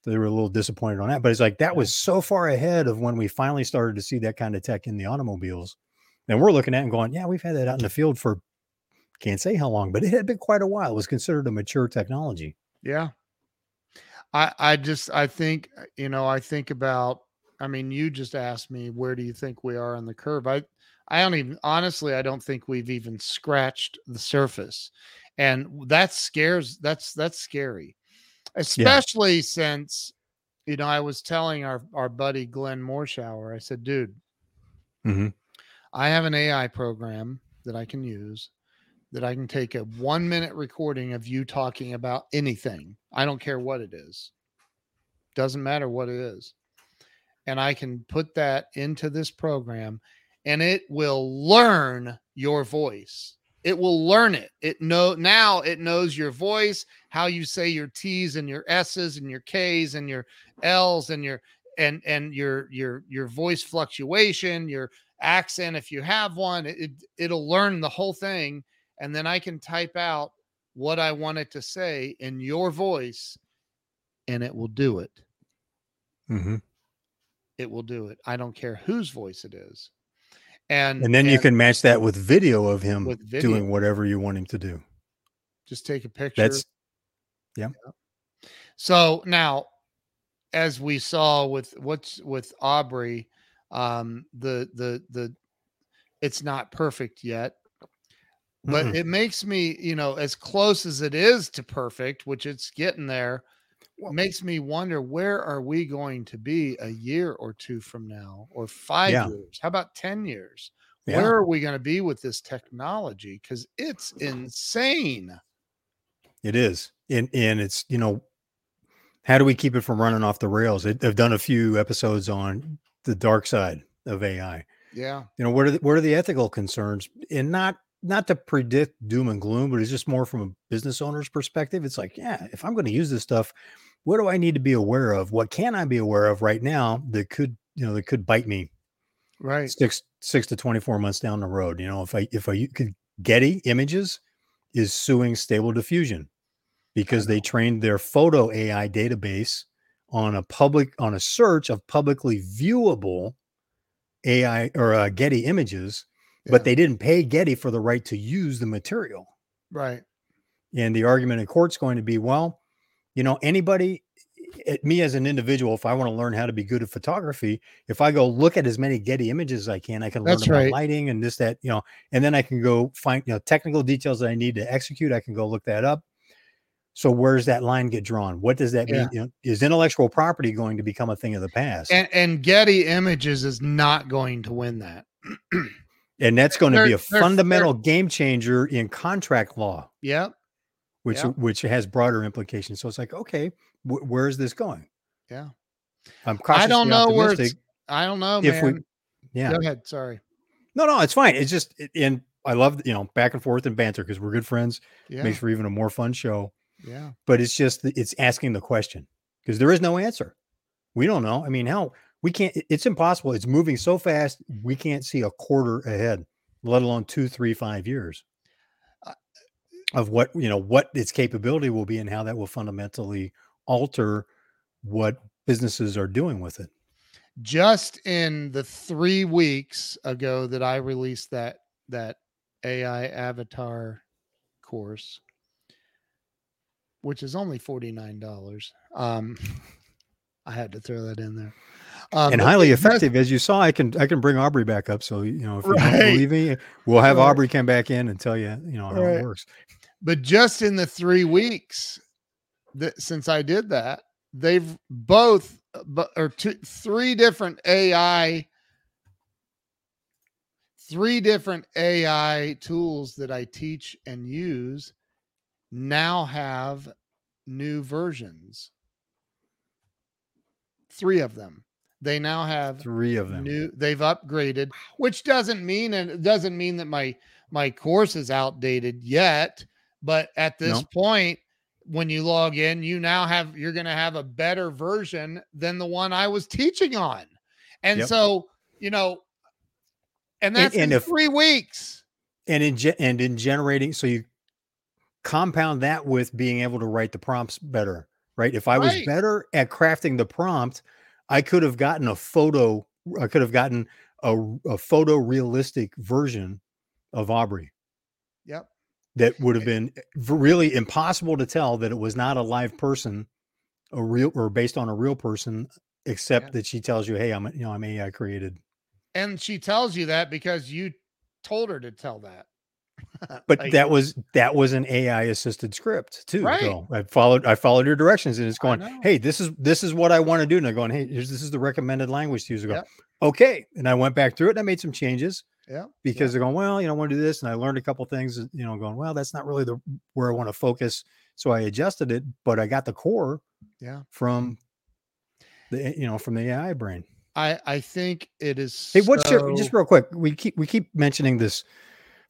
So they were a little disappointed on that. But it's like that was so far ahead of when we finally started to see that kind of tech in the automobiles. And we're looking at and going, yeah, we've had that out in the field for can't say how long, but it had been quite a while. It was considered a mature technology. Yeah. I I just I think uh, you know I think about I mean you just asked me where do you think we are on the curve I I don't even honestly I don't think we've even scratched the surface and that scares that's that's scary especially since you know I was telling our our buddy Glenn Morshower I said dude Mhm. I have an AI program that I can use that I can take a one minute recording of you talking about anything. I don't care what it is. Doesn't matter what it is. And I can put that into this program and it will learn your voice. It will learn it. It know now it knows your voice, how you say your T's and your S's and your K's and your L's and your and and your your your voice fluctuation, your accent if you have one. It, it'll learn the whole thing and then I can type out what I want it to say in your voice and it will do it. Mhm. It will do it. I don't care whose voice it is. And And then you can match that with video of him video. doing whatever you want him to do. just take a picture. That's yeah. So now, as we saw with what's with Aubrey, um, the the the it's not perfect yet, but Mm-mm. it makes me, you know, as close as it is to perfect, which it's getting there, makes me wonder where are we going to be a year or two from now, or five Yeah. years? How about ten years? Yeah. Where are we going to be with this technology? Because it's insane. It is. And and it's, you know, how do we keep it from running off the rails? I- I've done a few episodes on the dark side of AI. Yeah. You know, what are the, what are the ethical concerns? And not not to predict doom and gloom, but it's just more from a business owner's perspective. It's like, yeah, if I'm going to use this stuff, what do I need to be aware of? What can I be aware of right now that could, you know, that could bite me Right. six six to 24 months down the road you know if i if I could getty images is suing stable diffusion because they trained their photo ai database on a public on a search of publicly viewable ai or uh, getty images Yeah. but they didn't pay getty for the right to use the material Right. and the argument in court's going to be, well, you know, anybody, eh, me as an individual, if I want to learn how to be good at photography, if I go look at as many Getty images as I can, I can learn That's about right. lighting and this, that, you know, and then I can go find, you know, technical details that I need to execute. I can go look that up. So where's that line get drawn? What does that Yeah. mean? You know, is intellectual property going to become a thing of the past? And and Getty Images is not going to win that. And that's going to be a fundamental game changer in contract law. Yep. which Yeah. which has broader implications. So it's like, okay, wh- where is this going? Yeah. I'm I don't know where it's. I don't know, If we- man. Yeah, Go ahead. Sorry. no, no, it's fine. It's just, and I love you know back and forth and banter because we're good friends. Yeah. Makes for even a more fun show. yeah. But it's just it's asking the question because there is no answer. We don't know. I mean, how we can't. It's impossible. It's moving so fast. We can't see a quarter ahead, let alone two, three, five years Uh, of what you know what its capability will be and how that will fundamentally alter what businesses are doing with it. Just in the three weeks ago that I released that that AI avatar course, which is only forty nine dollars. Um, I had to throw that in there. Um, and highly effective, as you saw. I can I can bring Aubrey back up. So you know, if you Right. don't believe me, we'll have Right. Aubrey come back in and tell you, you know, how Right. it works. but just in the three weeks that since I did that, they've both but or two three different AI three different AI tools that I teach and use now have new versions. three of them. They now have three of them. New, they've upgraded, which doesn't mean and it doesn't mean that my my course is outdated yet. But at this point, when you log in, you now have you're going to have a better version than the one I was teaching on. And yep. so, you know, and that's and, and in if, three weeks. And in ge- and in generating, so you compound that with being able to write the prompts better, right? If I was better at crafting the prompt, I could have gotten a photo. I could have gotten a, a photo realistic version of Aubrey. Yep. That would have been eh, really impossible to tell that it was not a live person, a real or based on a real person, except yeah. that she tells you, "Hey, I'm you know I'm AI created." And she tells you that because you told her to tell that. But like, that was that was an AI assisted script too. Right. So I followed I followed your directions and it's going, hey, this is this is what I want to do. And I'm going, hey, this is the recommended language to use. I go, yep. okay. And I went back through it and I made some changes. Yeah. Because they're going, well, you know, I want to do this. And I learned a couple things, you know, going, well, that's not really the where I want to focus. So I adjusted it, but I got the core yeah from the you know from the AI brain. I I think it is Hey, what's so... your just real quick? We keep we keep mentioning this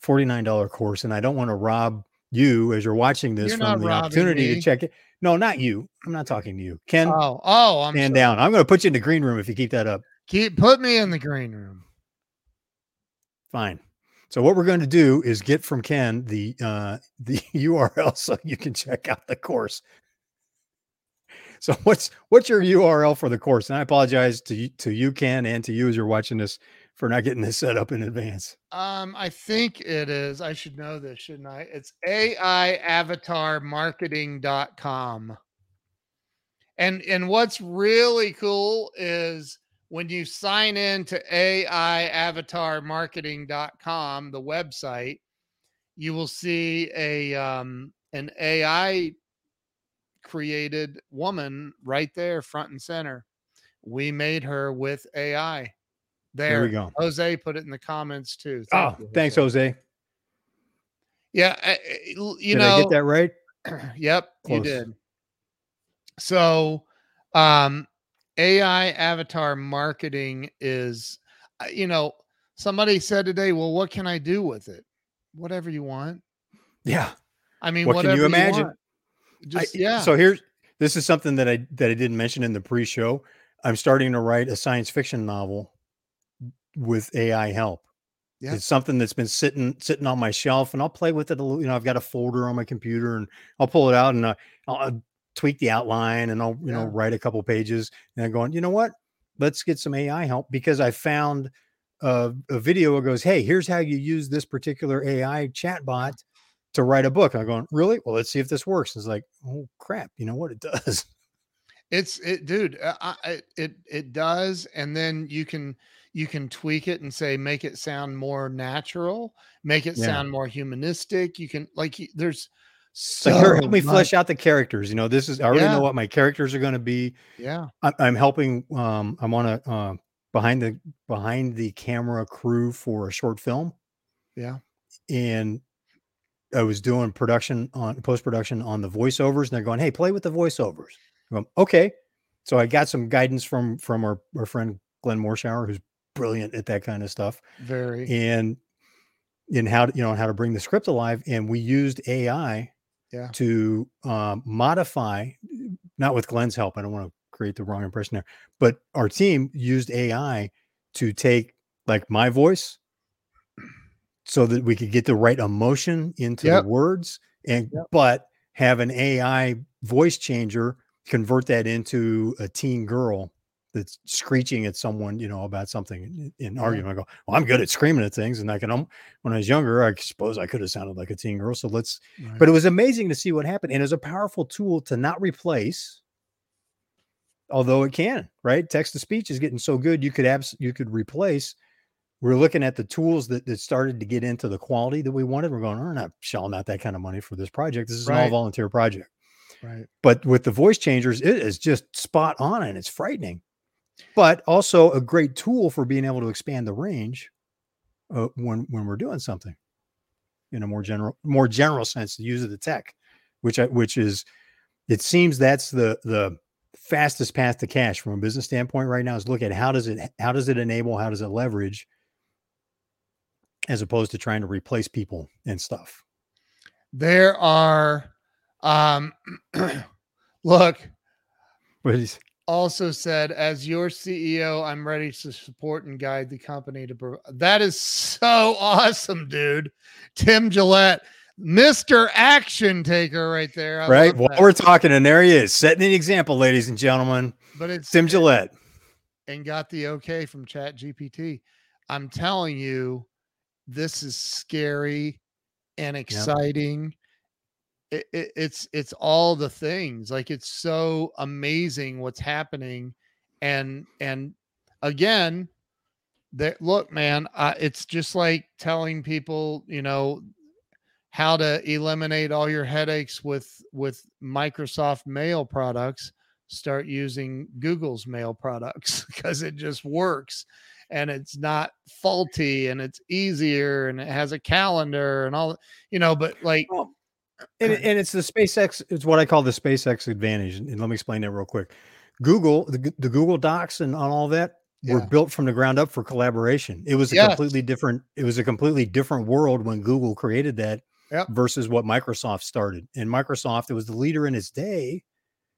$49 course and I don't want to rob you as you're watching this you're from the opportunity me. to check it. No, not you. I'm not talking to you. Ken. Oh, oh, I'm stand sorry. down. I'm going to put you in the green room if you keep that up. Keep put me in the green room. Fine. So what we're going to do is get from Ken the uh the URL so you can check out the course. So what's what's your URL for the course? And I apologize to you, to you Ken and to you as you're watching this for not getting this set up in advance? Um, I think it is. I should know this, shouldn't I? It's AIavatarmarketing.com. And and what's really cool is when you sign in to AIavatarmarketing.com, the website, you will see a um, an AI created woman right there front and center. We made her with AI. There, there we go. Jose put it in the comments too. Thank oh, you, thanks, Jose. Yeah, eh, you did know, I get that right? yep, Close. you did. So, um, AI avatar marketing is, uh, you know, somebody said today, well, what can I do with it? Whatever you want. Yeah. I mean, what can you imagine? You Just, I, yeah. So here's this is something that I that I didn't mention in the pre-show. I'm starting to write a science fiction novel with AI help. Yeah. It's something that's been sitting sitting on my shelf, and I'll play with it a little. You know, I've got a folder on my computer, and I'll pull it out and uh, I'll, I'll tweak the outline, and I'll you yeah. know write a couple pages, and I'm going, you know what? Let's get some AI help because I found a, a video that goes, hey, here's how you use this particular AI chatbot to write a book. I'm going, really? Well, let's see if this works. It's like, oh crap, you know what? It does. It's it, dude. Uh, I, it it does, and then you can you can tweak it and say make it sound more natural make it yeah. sound more humanistic you can like there's so like help me flesh out the characters you know this is i already yeah. know what my characters are going to be. Yeah. I'm, I'm, helping um i'm on a uh, behind the behind the camera crew for a short film. Yeah. And i was doing production on post production on the voiceovers and they're going hey play with the voiceovers. I'm going, okay. So i got some guidance from from our, our friend glenn morshower who's brilliant at that kind of stuff. Very. And in how to, you know how to bring the script alive, and we used AI yeah. to um, modify, not with Glenn's help. I don't want to create the wrong impression there, but our team used AI to take like my voice so that we could get the right emotion into yep. the words and yep. but have an AI voice changer convert that into a teen girl that's screeching at someone, you know, about something in, argument. I go, well, I'm good at screaming at things, and I can. Um, when I was younger, I suppose I could have sounded like a teen girl. So let's. Right. But it was amazing to see what happened, and it's a powerful tool to not replace. Although it can, right? Text to speech is getting so good, you could abs- you could replace. We're looking at the tools that, that started to get into the quality that we wanted. We're going, oh, we're not shelling out that kind of money for this project. This is right. an all volunteer project. Right. But with the voice changers, it is just spot on and it's frightening but also a great tool for being able to expand the range uh, when when we're doing something in a more general more general sense the use of the tech which I, which is it seems that's the the fastest path to cash from a business standpoint right now is look at how does it how does it enable how does it leverage as opposed to trying to replace people and stuff. There are um look also said as your ceo i'm ready to support and guide the company to pro-. that is so awesome dude tim gillette Mr. Action Taker right there. I right. While we're talking, and there he is, setting an example, ladies and gentlemen. But it's Tim Gillette. And got the okay from Chat GPT. I'm telling you, this is scary and exciting. Yep. It, it, it's it's all the things. Like it's so amazing what's happening. And and again, that look, man, uh, it's just like telling people, you know, how to eliminate all your headaches with with Microsoft Mail products, start using Google's Mail products because it just works and it's not faulty and it's easier and it has a calendar and all you know but like well, and, and it's the SpaceX it's what I call the SpaceX advantage and let me explain that real quick. Google the, the Google Docs and on all that were built from the ground up for collaboration. It was a yes. completely different it was a completely different world when Google created that yep. versus what Microsoft started. And Microsoft, it was the leader in its day,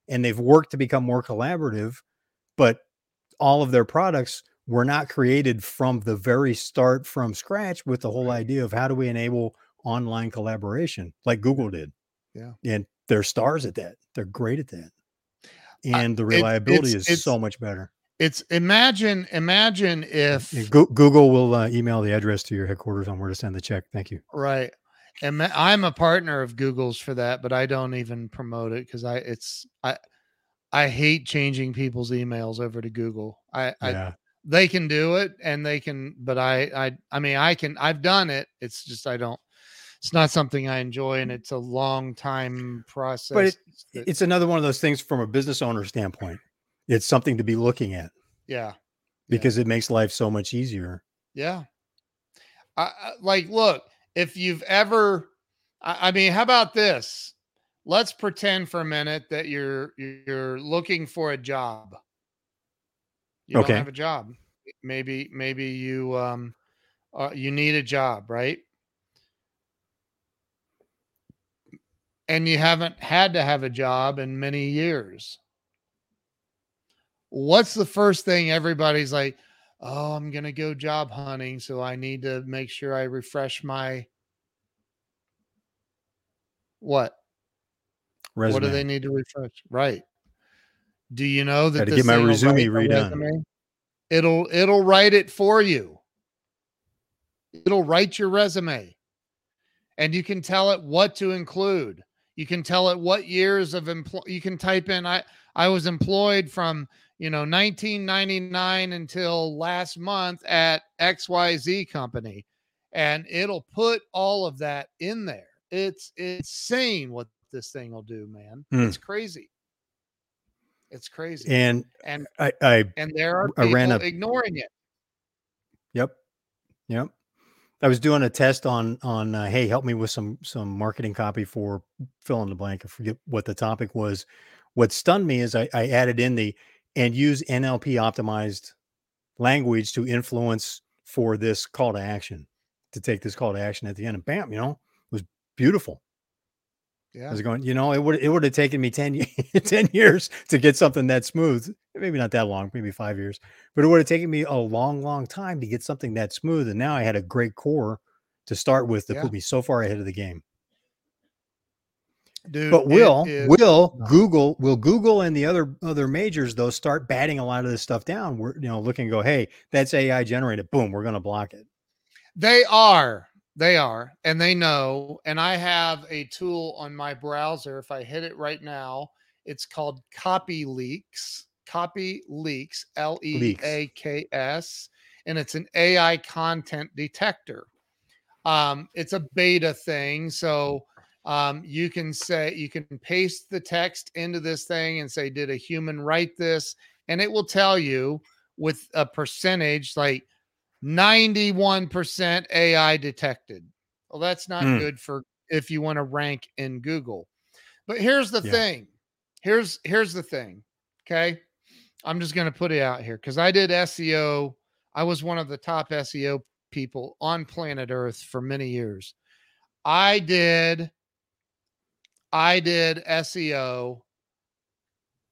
and they've worked to become more collaborative, but all of their products were not created from the very start from scratch with the whole idea of how do we enable online collaboration like Google did. Yeah. And they're stars at that. They're great at that. And the reliability it, is it's, so much better. It's imagine imagine if Google will uh, email the address to your headquarters on where to send the check. Thank you. Right and I'm a partner of Google's for that, but I don't even promote it because I it's I I hate changing people's emails over to Google. I, yeah. I they can do it and they can, but I I I mean I can I've done it. It's just I don't. It's not something I enjoy, and it's a long time process. But it, that, it's another one of those things from a business owner standpoint. It's something to be looking at. Yeah, because yeah. it makes life so much easier. Yeah, I, I like look if you've ever I, mean, how about this? Let's pretend for a minute that you're you're looking for a job. You okay. don't have a job. Maybe maybe you um uh, you need a job, right? And you haven't had to have a job in many years. What's the first thing everybody's like, oh, I'm going to go job hunting. So I need to make sure I refresh my what? Resume. What do they need to refresh? Right. Do you know that to get my resume redone? Resume? It'll it'll write it for you. It'll write your resume. And you can tell it what to include. You can tell it what years of employ you can type in I I was employed from you know 1999 until last month at XYZ company and it'll put all of that in there. It's insane what this thing will do man. Mm. it's crazy. It's crazy. And and i i and there are I ran up ignoring it. Yep. Yep i was doing a test on on uh, hey help me with some some marketing copy for fill in the blank i forget what the topic was what stunned me is i, I added in the and use NLP optimized language to influence for this call to action, to take this call to action at the end. And bam, you know, it was beautiful. Yeah. I was going, you know, it would it would have taken me 10, 10 years to get something that smooth. Maybe not that long, maybe five years, but it would have taken me a long, long time to get something that smooth. And now I had a great core to start with that yeah. put me so far ahead of the game. Dude, but will will no. Google will Google and the other other majors though start batting a lot of this stuff down? We're you know looking go, hey, that's AI generated. Boom, we're going to block it. They are, they are, and they know. And I have a tool on my browser. If I hit it right now, it's called Copy Leaks. Copy Leaks, L E A K S, and it's an AI content detector. Um, it's a beta thing, so um, you can say you can paste the text into this thing and say did a human write this and it will tell you with a percentage like 91% ai detected well that's not mm. good for if you want to rank in google but here's the yeah. thing here's here's the thing Okay. I'm just going to put it out here because I did SEO. I was one of the top SEO people on planet Earth for many years. I did I did SEO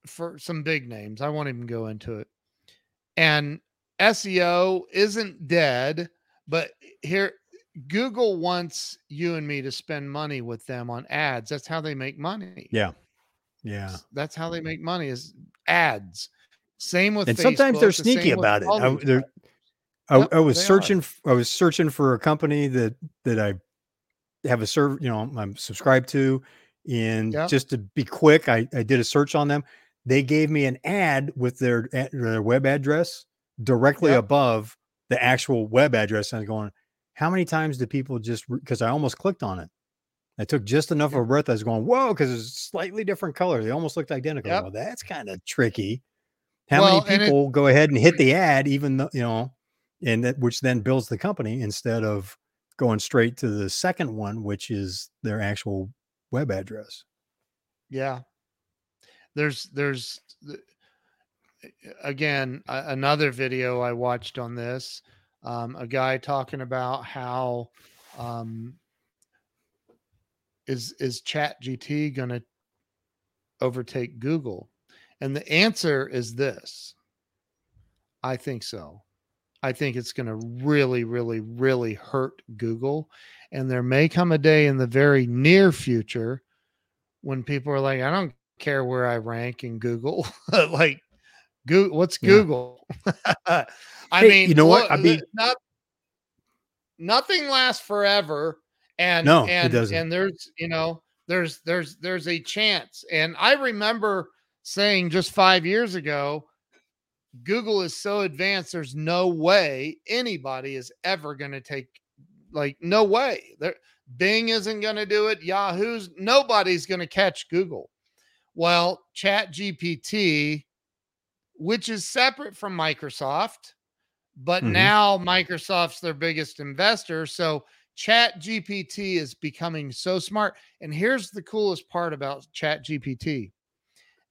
for some big names. I won't even go into it. And SEO isn't dead, but here Google wants you and me to spend money with them on ads. That's how they make money. Yeah. Yeah. That's how they make money is ads. Same with and Facebook, sometimes they're sneaky the about it. I, I, yep, I, was searching. Are. I was searching for a company that that I have a serve. You know, I'm subscribed to, and yep. just to be quick, I, I did a search on them. They gave me an ad with their their web address directly yep. above the actual web address. And I was going, how many times do people just because I almost clicked on it? I took just enough of a breath. I was going, whoa, because it's slightly different colors. They almost looked identical. Yep. Well, that's kind of tricky. How well, many people it, go ahead and hit the ad, even though, you know, and that which then builds the company instead of going straight to the second one, which is their actual web address. Yeah. There's, there's, again, another video I watched on this, um, a guy talking about how, um, is is chat gt going to overtake google? And the answer is this. I think so. I think it's going to really really really hurt google and there may come a day in the very near future when people are like i don't care where i rank in google like Google, what's google? Yeah. i hey, mean you know what? i uh, mean not, nothing lasts forever and no, and, it doesn't. and there's you know there's there's there's a chance. And i remember saying just five years ago google is so advanced there's no way anybody is ever going to take like no way. There bing isn't going to do it yahoo's nobody's going to catch google. Well chat gpt which is separate from microsoft but mm-hmm. now microsoft's their biggest investor so Chat GPT is becoming so smart. And here's the coolest part about Chat GPT.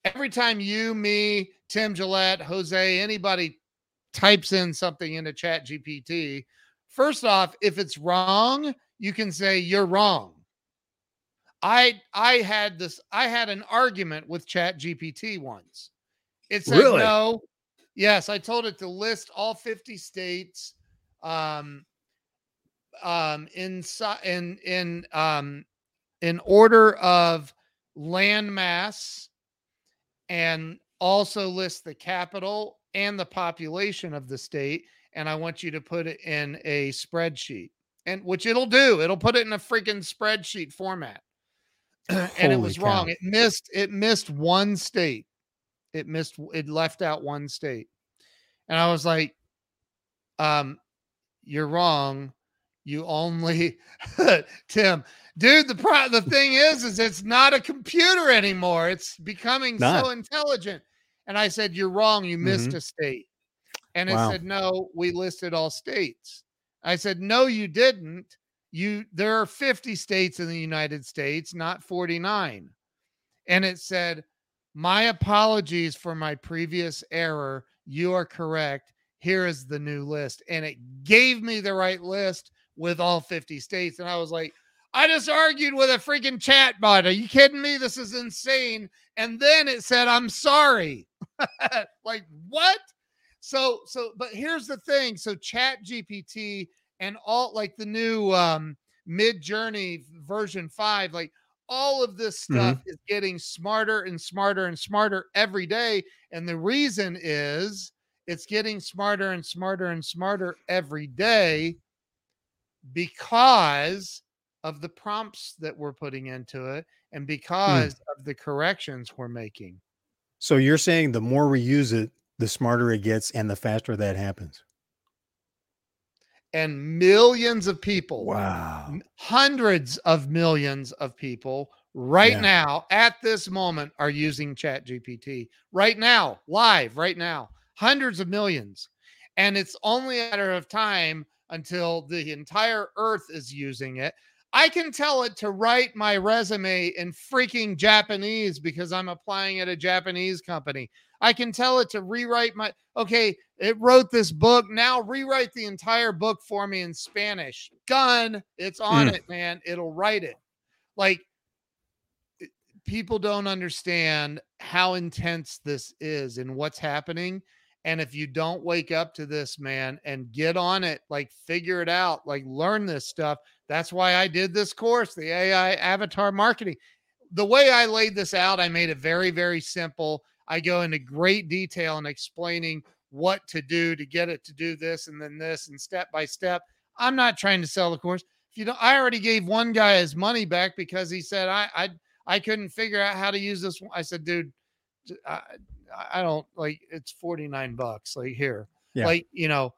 Every time you, me, Tim Gillette, Jose, anybody types in something into Chat GPT, first off, if it's wrong, you can say you're wrong. I I had this I had an argument with Chat GPT once. It said really? no. Yes, I told it to list all 50 states um um in in in um in order of land mass and also list the capital and the population of the state and i want you to put it in a spreadsheet and which it'll do it'll put it in a freaking spreadsheet format and it was cow. wrong it missed it missed one state it missed it left out one state and i was like um you're wrong you only Tim, dude. The pro- the thing is, is it's not a computer anymore. It's becoming not. so intelligent. And I said, "You're wrong. You missed mm-hmm. a state." And wow. it said, "No, we listed all states." I said, "No, you didn't. You there are 50 states in the United States, not 49." And it said, "My apologies for my previous error. You are correct. Here is the new list." And it gave me the right list with all 50 states. And I was like, I just argued with a freaking chat bot. Are you kidding me? This is insane. And then it said, I'm sorry. like, what? So, so, but here's the thing. So, Chat GPT and all like the new um mid journey version five, like all of this stuff mm-hmm. is getting smarter and smarter and smarter every day. And the reason is it's getting smarter and smarter and smarter every day because of the prompts that we're putting into it and hmm. because mm. of the corrections we're making. So you're saying the more we use it, the smarter it gets and the faster that happens. And millions of people, wow, hundreds of millions of people right yeah. now at this moment are using Chat GPT right now, live right now, hundreds of millions. And it's only a matter of time until the entire earth is using it. I can tell it to write my resume in freaking Japanese because I'm applying at a Japanese company. I can tell it to rewrite my okay, it wrote this book. Now rewrite the entire book for me in Spanish. Gun, it's on mm. it, man. It'll write it. Like people don't understand how intense this is and what's happening. And if you don't wake up to this, man, and get on it, like figure it out, like learn this stuff. That's why I did this course, the AI avatar marketing. The way I laid this out, I made it very, very simple. I go into great detail in explaining what to do to get it to do this and then this and step by step. I'm not trying to sell the course. If you know, I already gave one guy his money back because he said I I I couldn't figure out how to use this. I said, dude, I, I don't like it's 49 bucks. Like here, yeah. like you know,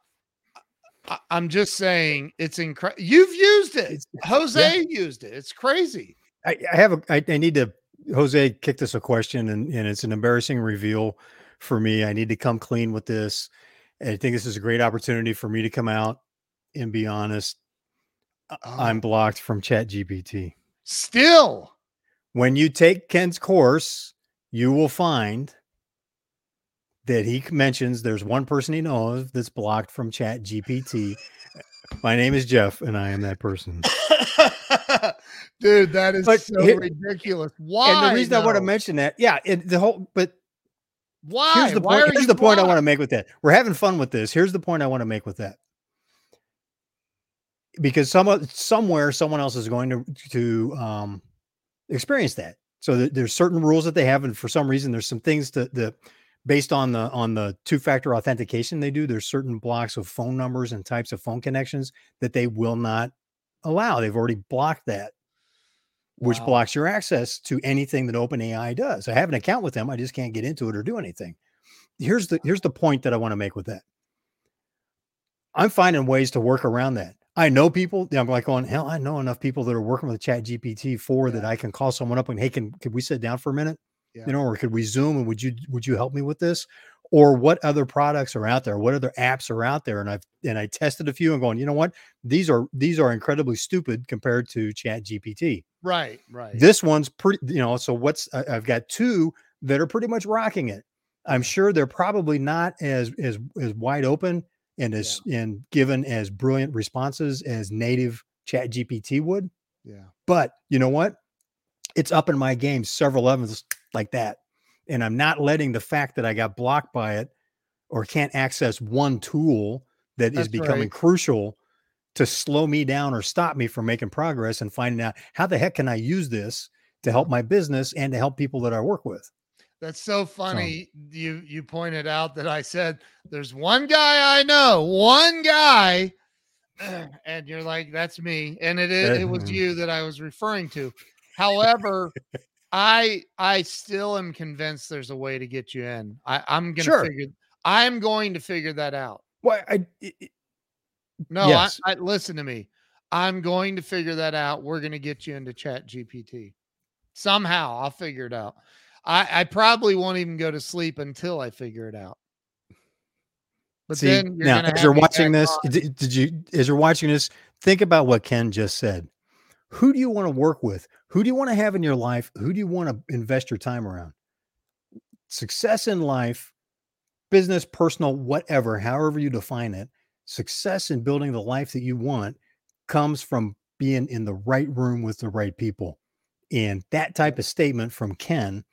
I, am just saying it's incredible. You've used it. Jose yeah. used it. It's crazy. I, I have a. I, I need to. Jose kicked us a question, and and it's an embarrassing reveal for me. I need to come clean with this. And I think this is a great opportunity for me to come out and be honest. Oh. I'm ah. blocked from Chat GPT. Still, when you take Ken's course, you will find that he mentions there's one person he knows that's blocked from Chat GPT. My name is Jeff, and I am that person. Dude, that is but so here, ridiculous. Why? And the reason though? I want to mention that, yeah, it, the whole, but why? Here's the Why point. Here's the point I want to make with that. We're having fun with this. Here's the point I want to make with that. Because some somewhere someone else is going to to um, experience that. So th- there's certain rules that they have, and for some reason, there's some things that the based on the on the two factor authentication they do. There's certain blocks of phone numbers and types of phone connections that they will not allow. They've already blocked that which wow. blocks your access to anything that OpenAI does. I have an account with them, I just can't get into it or do anything. Here's the here's the point that I want to make with that. I'm finding ways to work around that. I know people. I'm like going, hell, I know enough people that are working with Chat GPT four yeah. that I can call someone up and hey, can could we sit down for a minute? Yeah. You know, or could we zoom and would you would you help me with this? Or what other products are out there? What other apps are out there? And I've and I tested a few and going, you know what? These are these are incredibly stupid compared to Chat GPT. Right, right. This one's pretty, you know. So what's I've got two that are pretty much rocking it. I'm sure they're probably not as as as wide open and as yeah. and given as brilliant responses as native Chat GPT would. Yeah. But you know what? It's up in my game several levels like that. And I'm not letting the fact that I got blocked by it or can't access one tool that That's is becoming right. crucial to slow me down or stop me from making progress and finding out how the heck can I use this to help my business and to help people that I work with. That's so funny. So, you you pointed out that I said there's one guy I know, one guy, and you're like, that's me, and it is, it was mm-hmm. you that I was referring to. However, I I still am convinced there's a way to get you in. I, I'm gonna sure. figure. I'm going to figure that out. Well, I, it, no, yes. I, I, listen to me. I'm going to figure that out. We're going to get you into Chat GPT somehow. I'll figure it out. I, I probably won't even go to sleep until I figure it out. But See, then you're now, as you're watching this, did, did you, as you're watching this, think about what Ken just said. Who do you want to work with? Who do you want to have in your life? Who do you want to invest your time around? Success in life, business, personal, whatever, however you define it, success in building the life that you want comes from being in the right room with the right people. And that type of statement from Ken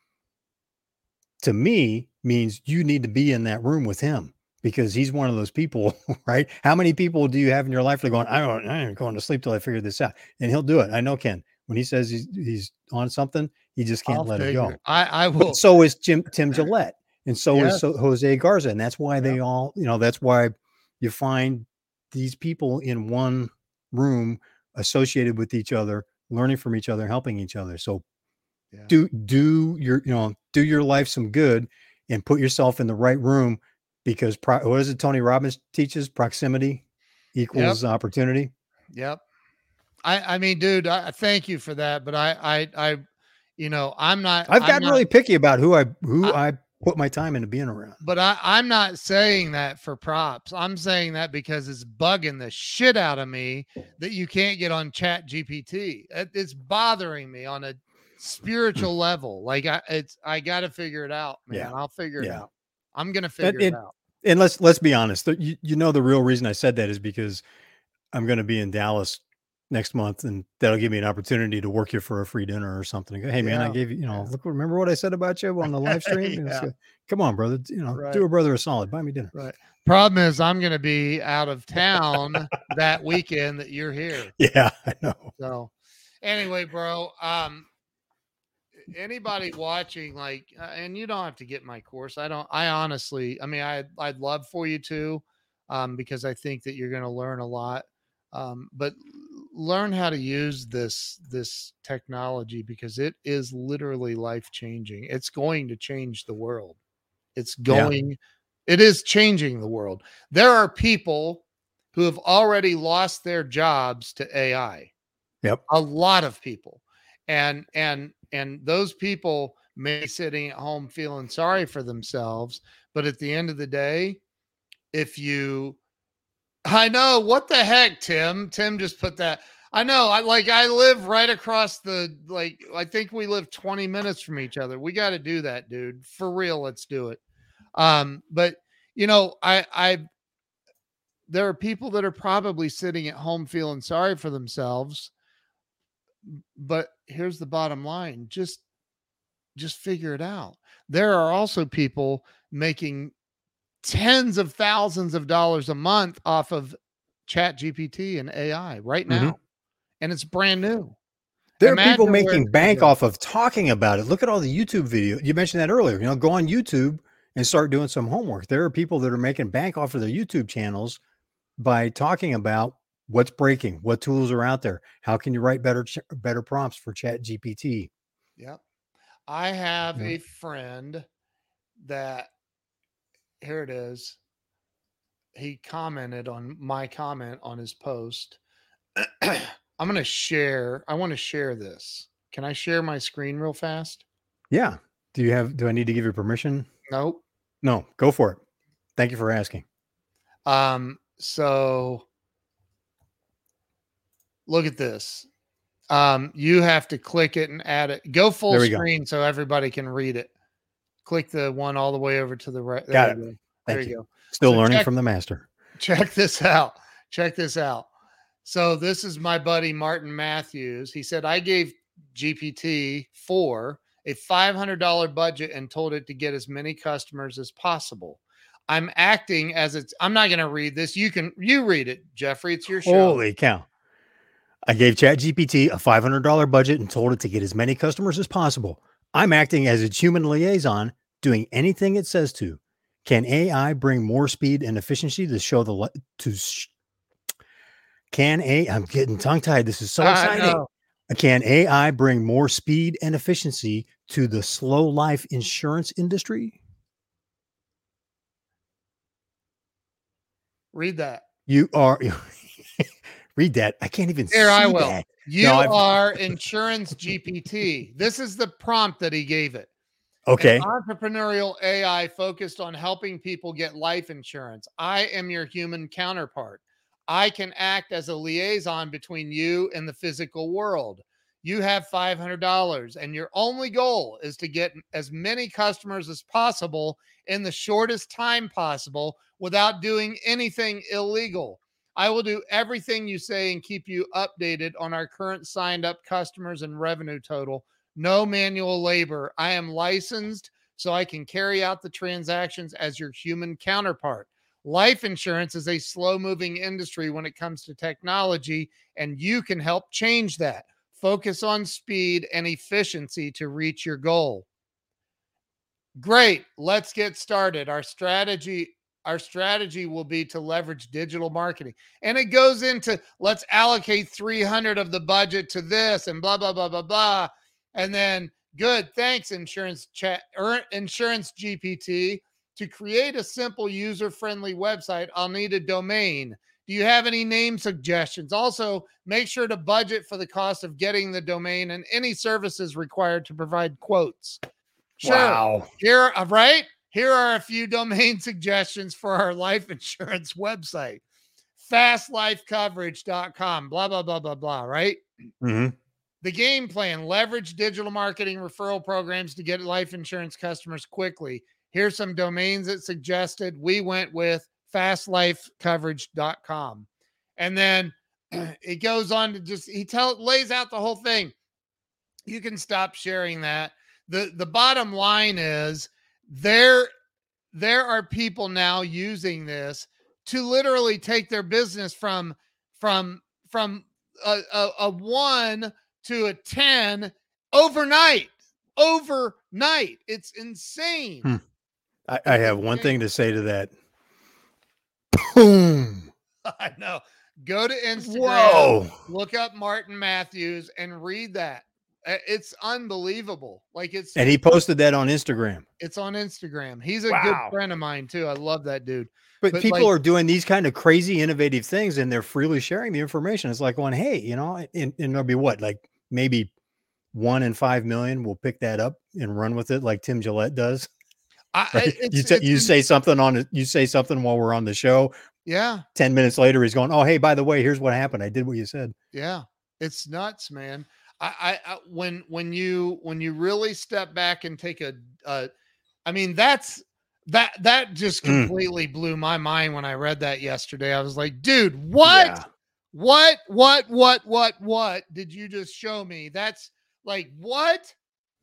to me means you need to be in that room with him because he's one of those people, right? How many people do you have in your life that are going, I don't, I ain't going to sleep till I figure this out? And he'll do it. I know Ken. When he says he's he's on something, he just can't I'll let it go. I, I will. But so is Jim Tim Gillette, and so yes. is so Jose Garza, and that's why they all, you know, that's why you find these people in one room associated with each other, learning from each other, helping each other. So yeah. do do your you know do your life some good and put yourself in the right room because pro- what is it Tony Robbins teaches proximity equals yep. opportunity. Yep. I I mean dude, I thank you for that, but I I I you know, I'm not I've gotten not, really picky about who I who I, I put my time into being around. But I, I'm not saying that for props. I'm saying that because it's bugging the shit out of me that you can't get on Chat GPT. It's bothering me on a hmm. spiritual level. Like I, it's I got to figure it out, man. Yeah. I'll figure it out. I'm going to figure it, it, out. And let's let's be honest. You, you know the real reason I said that is because I'm going to be in Dallas next month, and that'll give me an opportunity to work you for a free dinner or something. Hey man, yeah. I gave you, you know, yeah. look, remember what I said about you on the live stream? yeah. Come on, brother, you know, right. do a brother a solid, buy me dinner. Right. Problem is, I'm going to be out of town that weekend that you're here. Yeah, I know. So, anyway, bro, um, anybody watching, like, uh, and you don't have to get my course. I don't. I honestly, I mean, I I'd love for you to, um, because I think that you're going to learn a lot. Um, but learn how to use this this technology because it is literally life changing it's going to change the world it's going yeah. it is changing the world there are people who have already lost their jobs to ai yep a lot of people and and and those people may be sitting at home feeling sorry for themselves but at the end of the day if you I know. What the heck, Tim? Tim just put that. I know. I like I live right across the like I think we live 20 minutes from each other. We got to do that, dude. For real, let's do it. Um, but you know, I I there are people that are probably sitting at home feeling sorry for themselves. But here's the bottom line. Just just figure it out. There are also people making tens of thousands of dollars a month off of chat gpt and ai right now mm-hmm. and it's brand new there Imagine are people making bank off of talking about it look at all the youtube video you mentioned that earlier you know go on youtube and start doing some homework there are people that are making bank off of their youtube channels by talking about what's breaking what tools are out there how can you write better better prompts for chat gpt yep i have a friend that here it is. He commented on my comment on his post. I'm going to share. I want to share this. Can I share my screen real fast? Yeah. Do you have, do I need to give you permission? Nope. No, go for it. Thank you for asking. Um, so look at this. Um, you have to click it and add it. Go full screen go. so everybody can read it click the one all the way over to the right. Got it. Go. There you, you go. Still so learning check, from the master. Check this out. Check this out. So this is my buddy Martin Matthews. He said I gave GPT four a $500 budget and told it to get as many customers as possible. I'm acting as it's. I'm not going to read this. You can you read it, Jeffrey. It's your show. Holy cow! I gave ChatGPT a $500 budget and told it to get as many customers as possible. I'm acting as its human liaison, doing anything it says to. Can AI bring more speed and efficiency to show the to? Sh- can a? I'm getting tongue tied. This is so exciting. Can AI bring more speed and efficiency to the slow life insurance industry? Read that. You are. read that. I can't even. Here, I will. That. You no, are Insurance GPT. This is the prompt that he gave it. Okay. An entrepreneurial AI focused on helping people get life insurance. I am your human counterpart. I can act as a liaison between you and the physical world. You have $500, and your only goal is to get as many customers as possible in the shortest time possible without doing anything illegal. I will do everything you say and keep you updated on our current signed up customers and revenue total. No manual labor. I am licensed so I can carry out the transactions as your human counterpart. Life insurance is a slow moving industry when it comes to technology, and you can help change that. Focus on speed and efficiency to reach your goal. Great. Let's get started. Our strategy our strategy will be to leverage digital marketing. And it goes into let's allocate 300 of the budget to this and blah, blah, blah, blah, blah. And then good, thanks, insurance chat or insurance GPT. To create a simple user friendly website, I'll need a domain. Do you have any name suggestions? Also, make sure to budget for the cost of getting the domain and any services required to provide quotes. Sure. Wow. Here, uh, right? Here are a few domain suggestions for our life insurance website fastlifecoverage.com, blah, blah, blah, blah, blah, right? Mm-hmm. The game plan leverage digital marketing referral programs to get life insurance customers quickly. Here's some domains that suggested. We went with fastlifecoverage.com. And then it goes on to just he tell lays out the whole thing. You can stop sharing that. The the bottom line is there there are people now using this to literally take their business from from from a, a, a one to a 10 overnight overnight. It's insane. Hmm. I, I, have one thing to say to that. Boom. I know. Go to instagram Whoa. look up martin matthews and read that it's unbelievable. Like it's and he posted that on Instagram. It's on Instagram. He's a wow. good friend of mine too. I love that dude. But, but people like, are doing these kind of crazy, innovative things, and they're freely sharing the information. It's like one, hey, you know, and, and there'll be what, like maybe one in five million will pick that up and run with it, like Tim Gillette does. I, right? you t- you say something on it. You say something while we're on the show. Yeah. Ten minutes later, he's going, "Oh, hey, by the way, here's what happened. I did what you said." Yeah, it's nuts, man. I, I, when when you when you really step back and take a, uh, I mean that's that that just mm. completely mm. blew my mind when I read that yesterday. I was like, dude, what, yeah. what, what, what, what, what did you just show me? That's like what?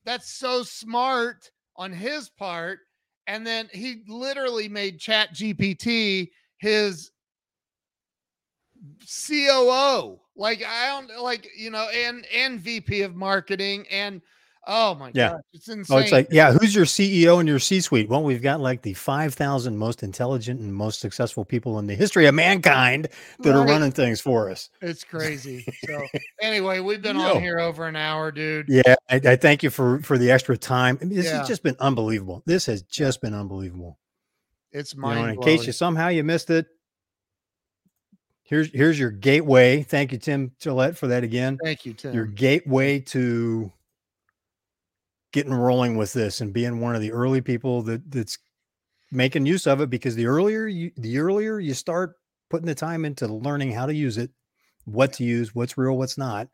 That's so smart on his part. And then he literally made Chat GPT his COO. Like I don't like you know, and and VP of marketing and oh my yeah. god, oh, it's insane. Oh, it's like yeah, who's your CEO and your C-suite? Well, we've got like the five thousand most intelligent and most successful people in the history of mankind that right. are running things for us. It's crazy. So anyway, we've been no. on here over an hour, dude. Yeah, I, I, thank you for for the extra time. I mean, this yeah. has just been unbelievable. This has just been unbelievable. It's mind. You know, in case you somehow you missed it, here's here's your gateway. Thank you, Tim Gillette, for that again. Thank you, Tim. Your gateway to getting rolling with this and being one of the early people that that's making use of it because the earlier you the earlier you start putting the time into learning how to use it, what to use, what's real, what's not,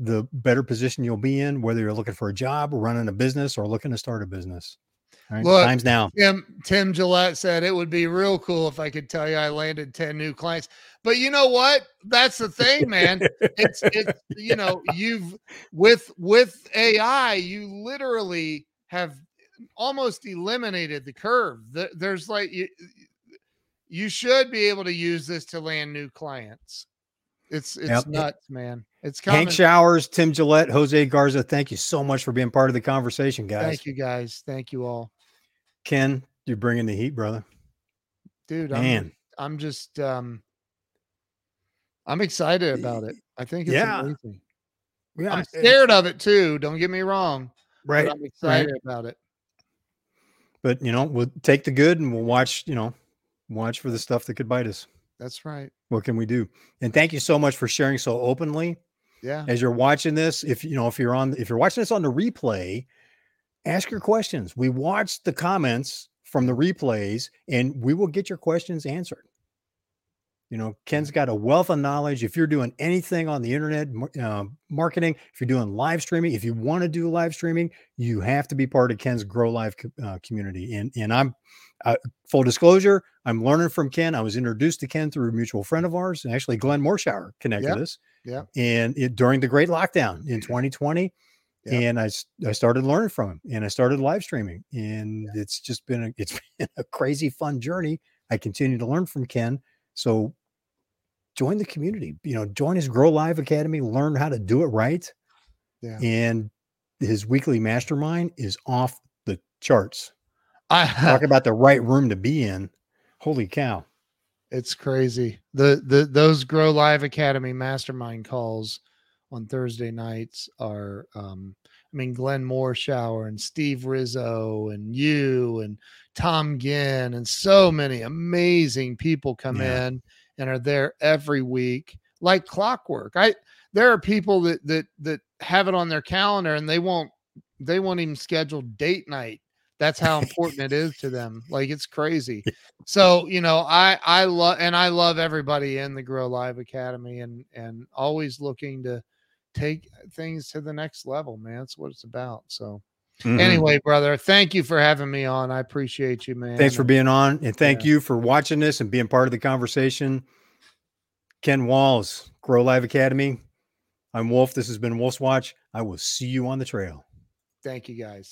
the better position you'll be in, whether you're looking for a job, running a business, or looking to start a business. Right, Look, times now. Tim, Tim Gillette said it would be real cool if I could tell you I landed 10 new clients. But you know what? That's the thing, man. it's it's you know, you've with with AI, you literally have almost eliminated the curve. There's like you, you should be able to use this to land new clients. It's it's yep. nuts, man. It's coming. Hank Showers, Tim Gillette, Jose Garza. Thank you so much for being part of the conversation, guys. Thank you, guys. Thank you all. Ken, you're bringing the heat, brother. Dude, Man. I'm, I'm just um I'm excited about it. I think it's yeah. amazing. Yeah, I'm scared of it too. Don't get me wrong. Right. I'm excited right. about it. But you know, we'll take the good and we'll watch, you know, watch for the stuff that could bite us. That's right. What can we do? And thank you so much for sharing so openly. Yeah. As you're watching this, if you know, if you're on if you're watching this on the replay, ask your questions. We watch the comments from the replays and we will get your questions answered. You know, Ken's got a wealth of knowledge. If you're doing anything on the internet, uh, marketing, if you're doing live streaming, if you want to do live streaming, you have to be part of Ken's Grow Live uh, community. And and I'm uh, full disclosure, I'm learning from Ken. I was introduced to Ken through a mutual friend of ours, and actually Glenn Morshower connected yep. us. Yeah. And it, during the Great Lockdown in 2020, and I I started learning from him, and I started live streaming, and it's just been a, it's been a crazy fun journey. I continue to learn from Ken. So join the community, you know, join his Grow Live Academy, learn how to do it right. Yeah. And his weekly mastermind is off the charts. I talk about the right room to be in. Holy cow. It's crazy. The the those Grow Live Academy mastermind calls on Thursday nights are um I mean Glenn Morshower and Steve Rizzo and you and Tom Ginn and so many amazing people come yeah. in and are there every week like clockwork. I there are people that that that have it on their calendar and they won't they won't even schedule date night. That's how important it is to them. Like it's crazy. So you know i i love and i love everybody in the grow live academy and and always looking to take things to the next level man. That's what it's about so Mm-hmm. Anyway, brother, thank you for having me on. I appreciate you, man. Thanks for being on, and thank yeah. you for watching this and being part of the conversation. Ken Walls, Grow Live Academy. I'm Wolfe. This has been Wolfe's Watch. I will see you on the trail. Thank you, guys.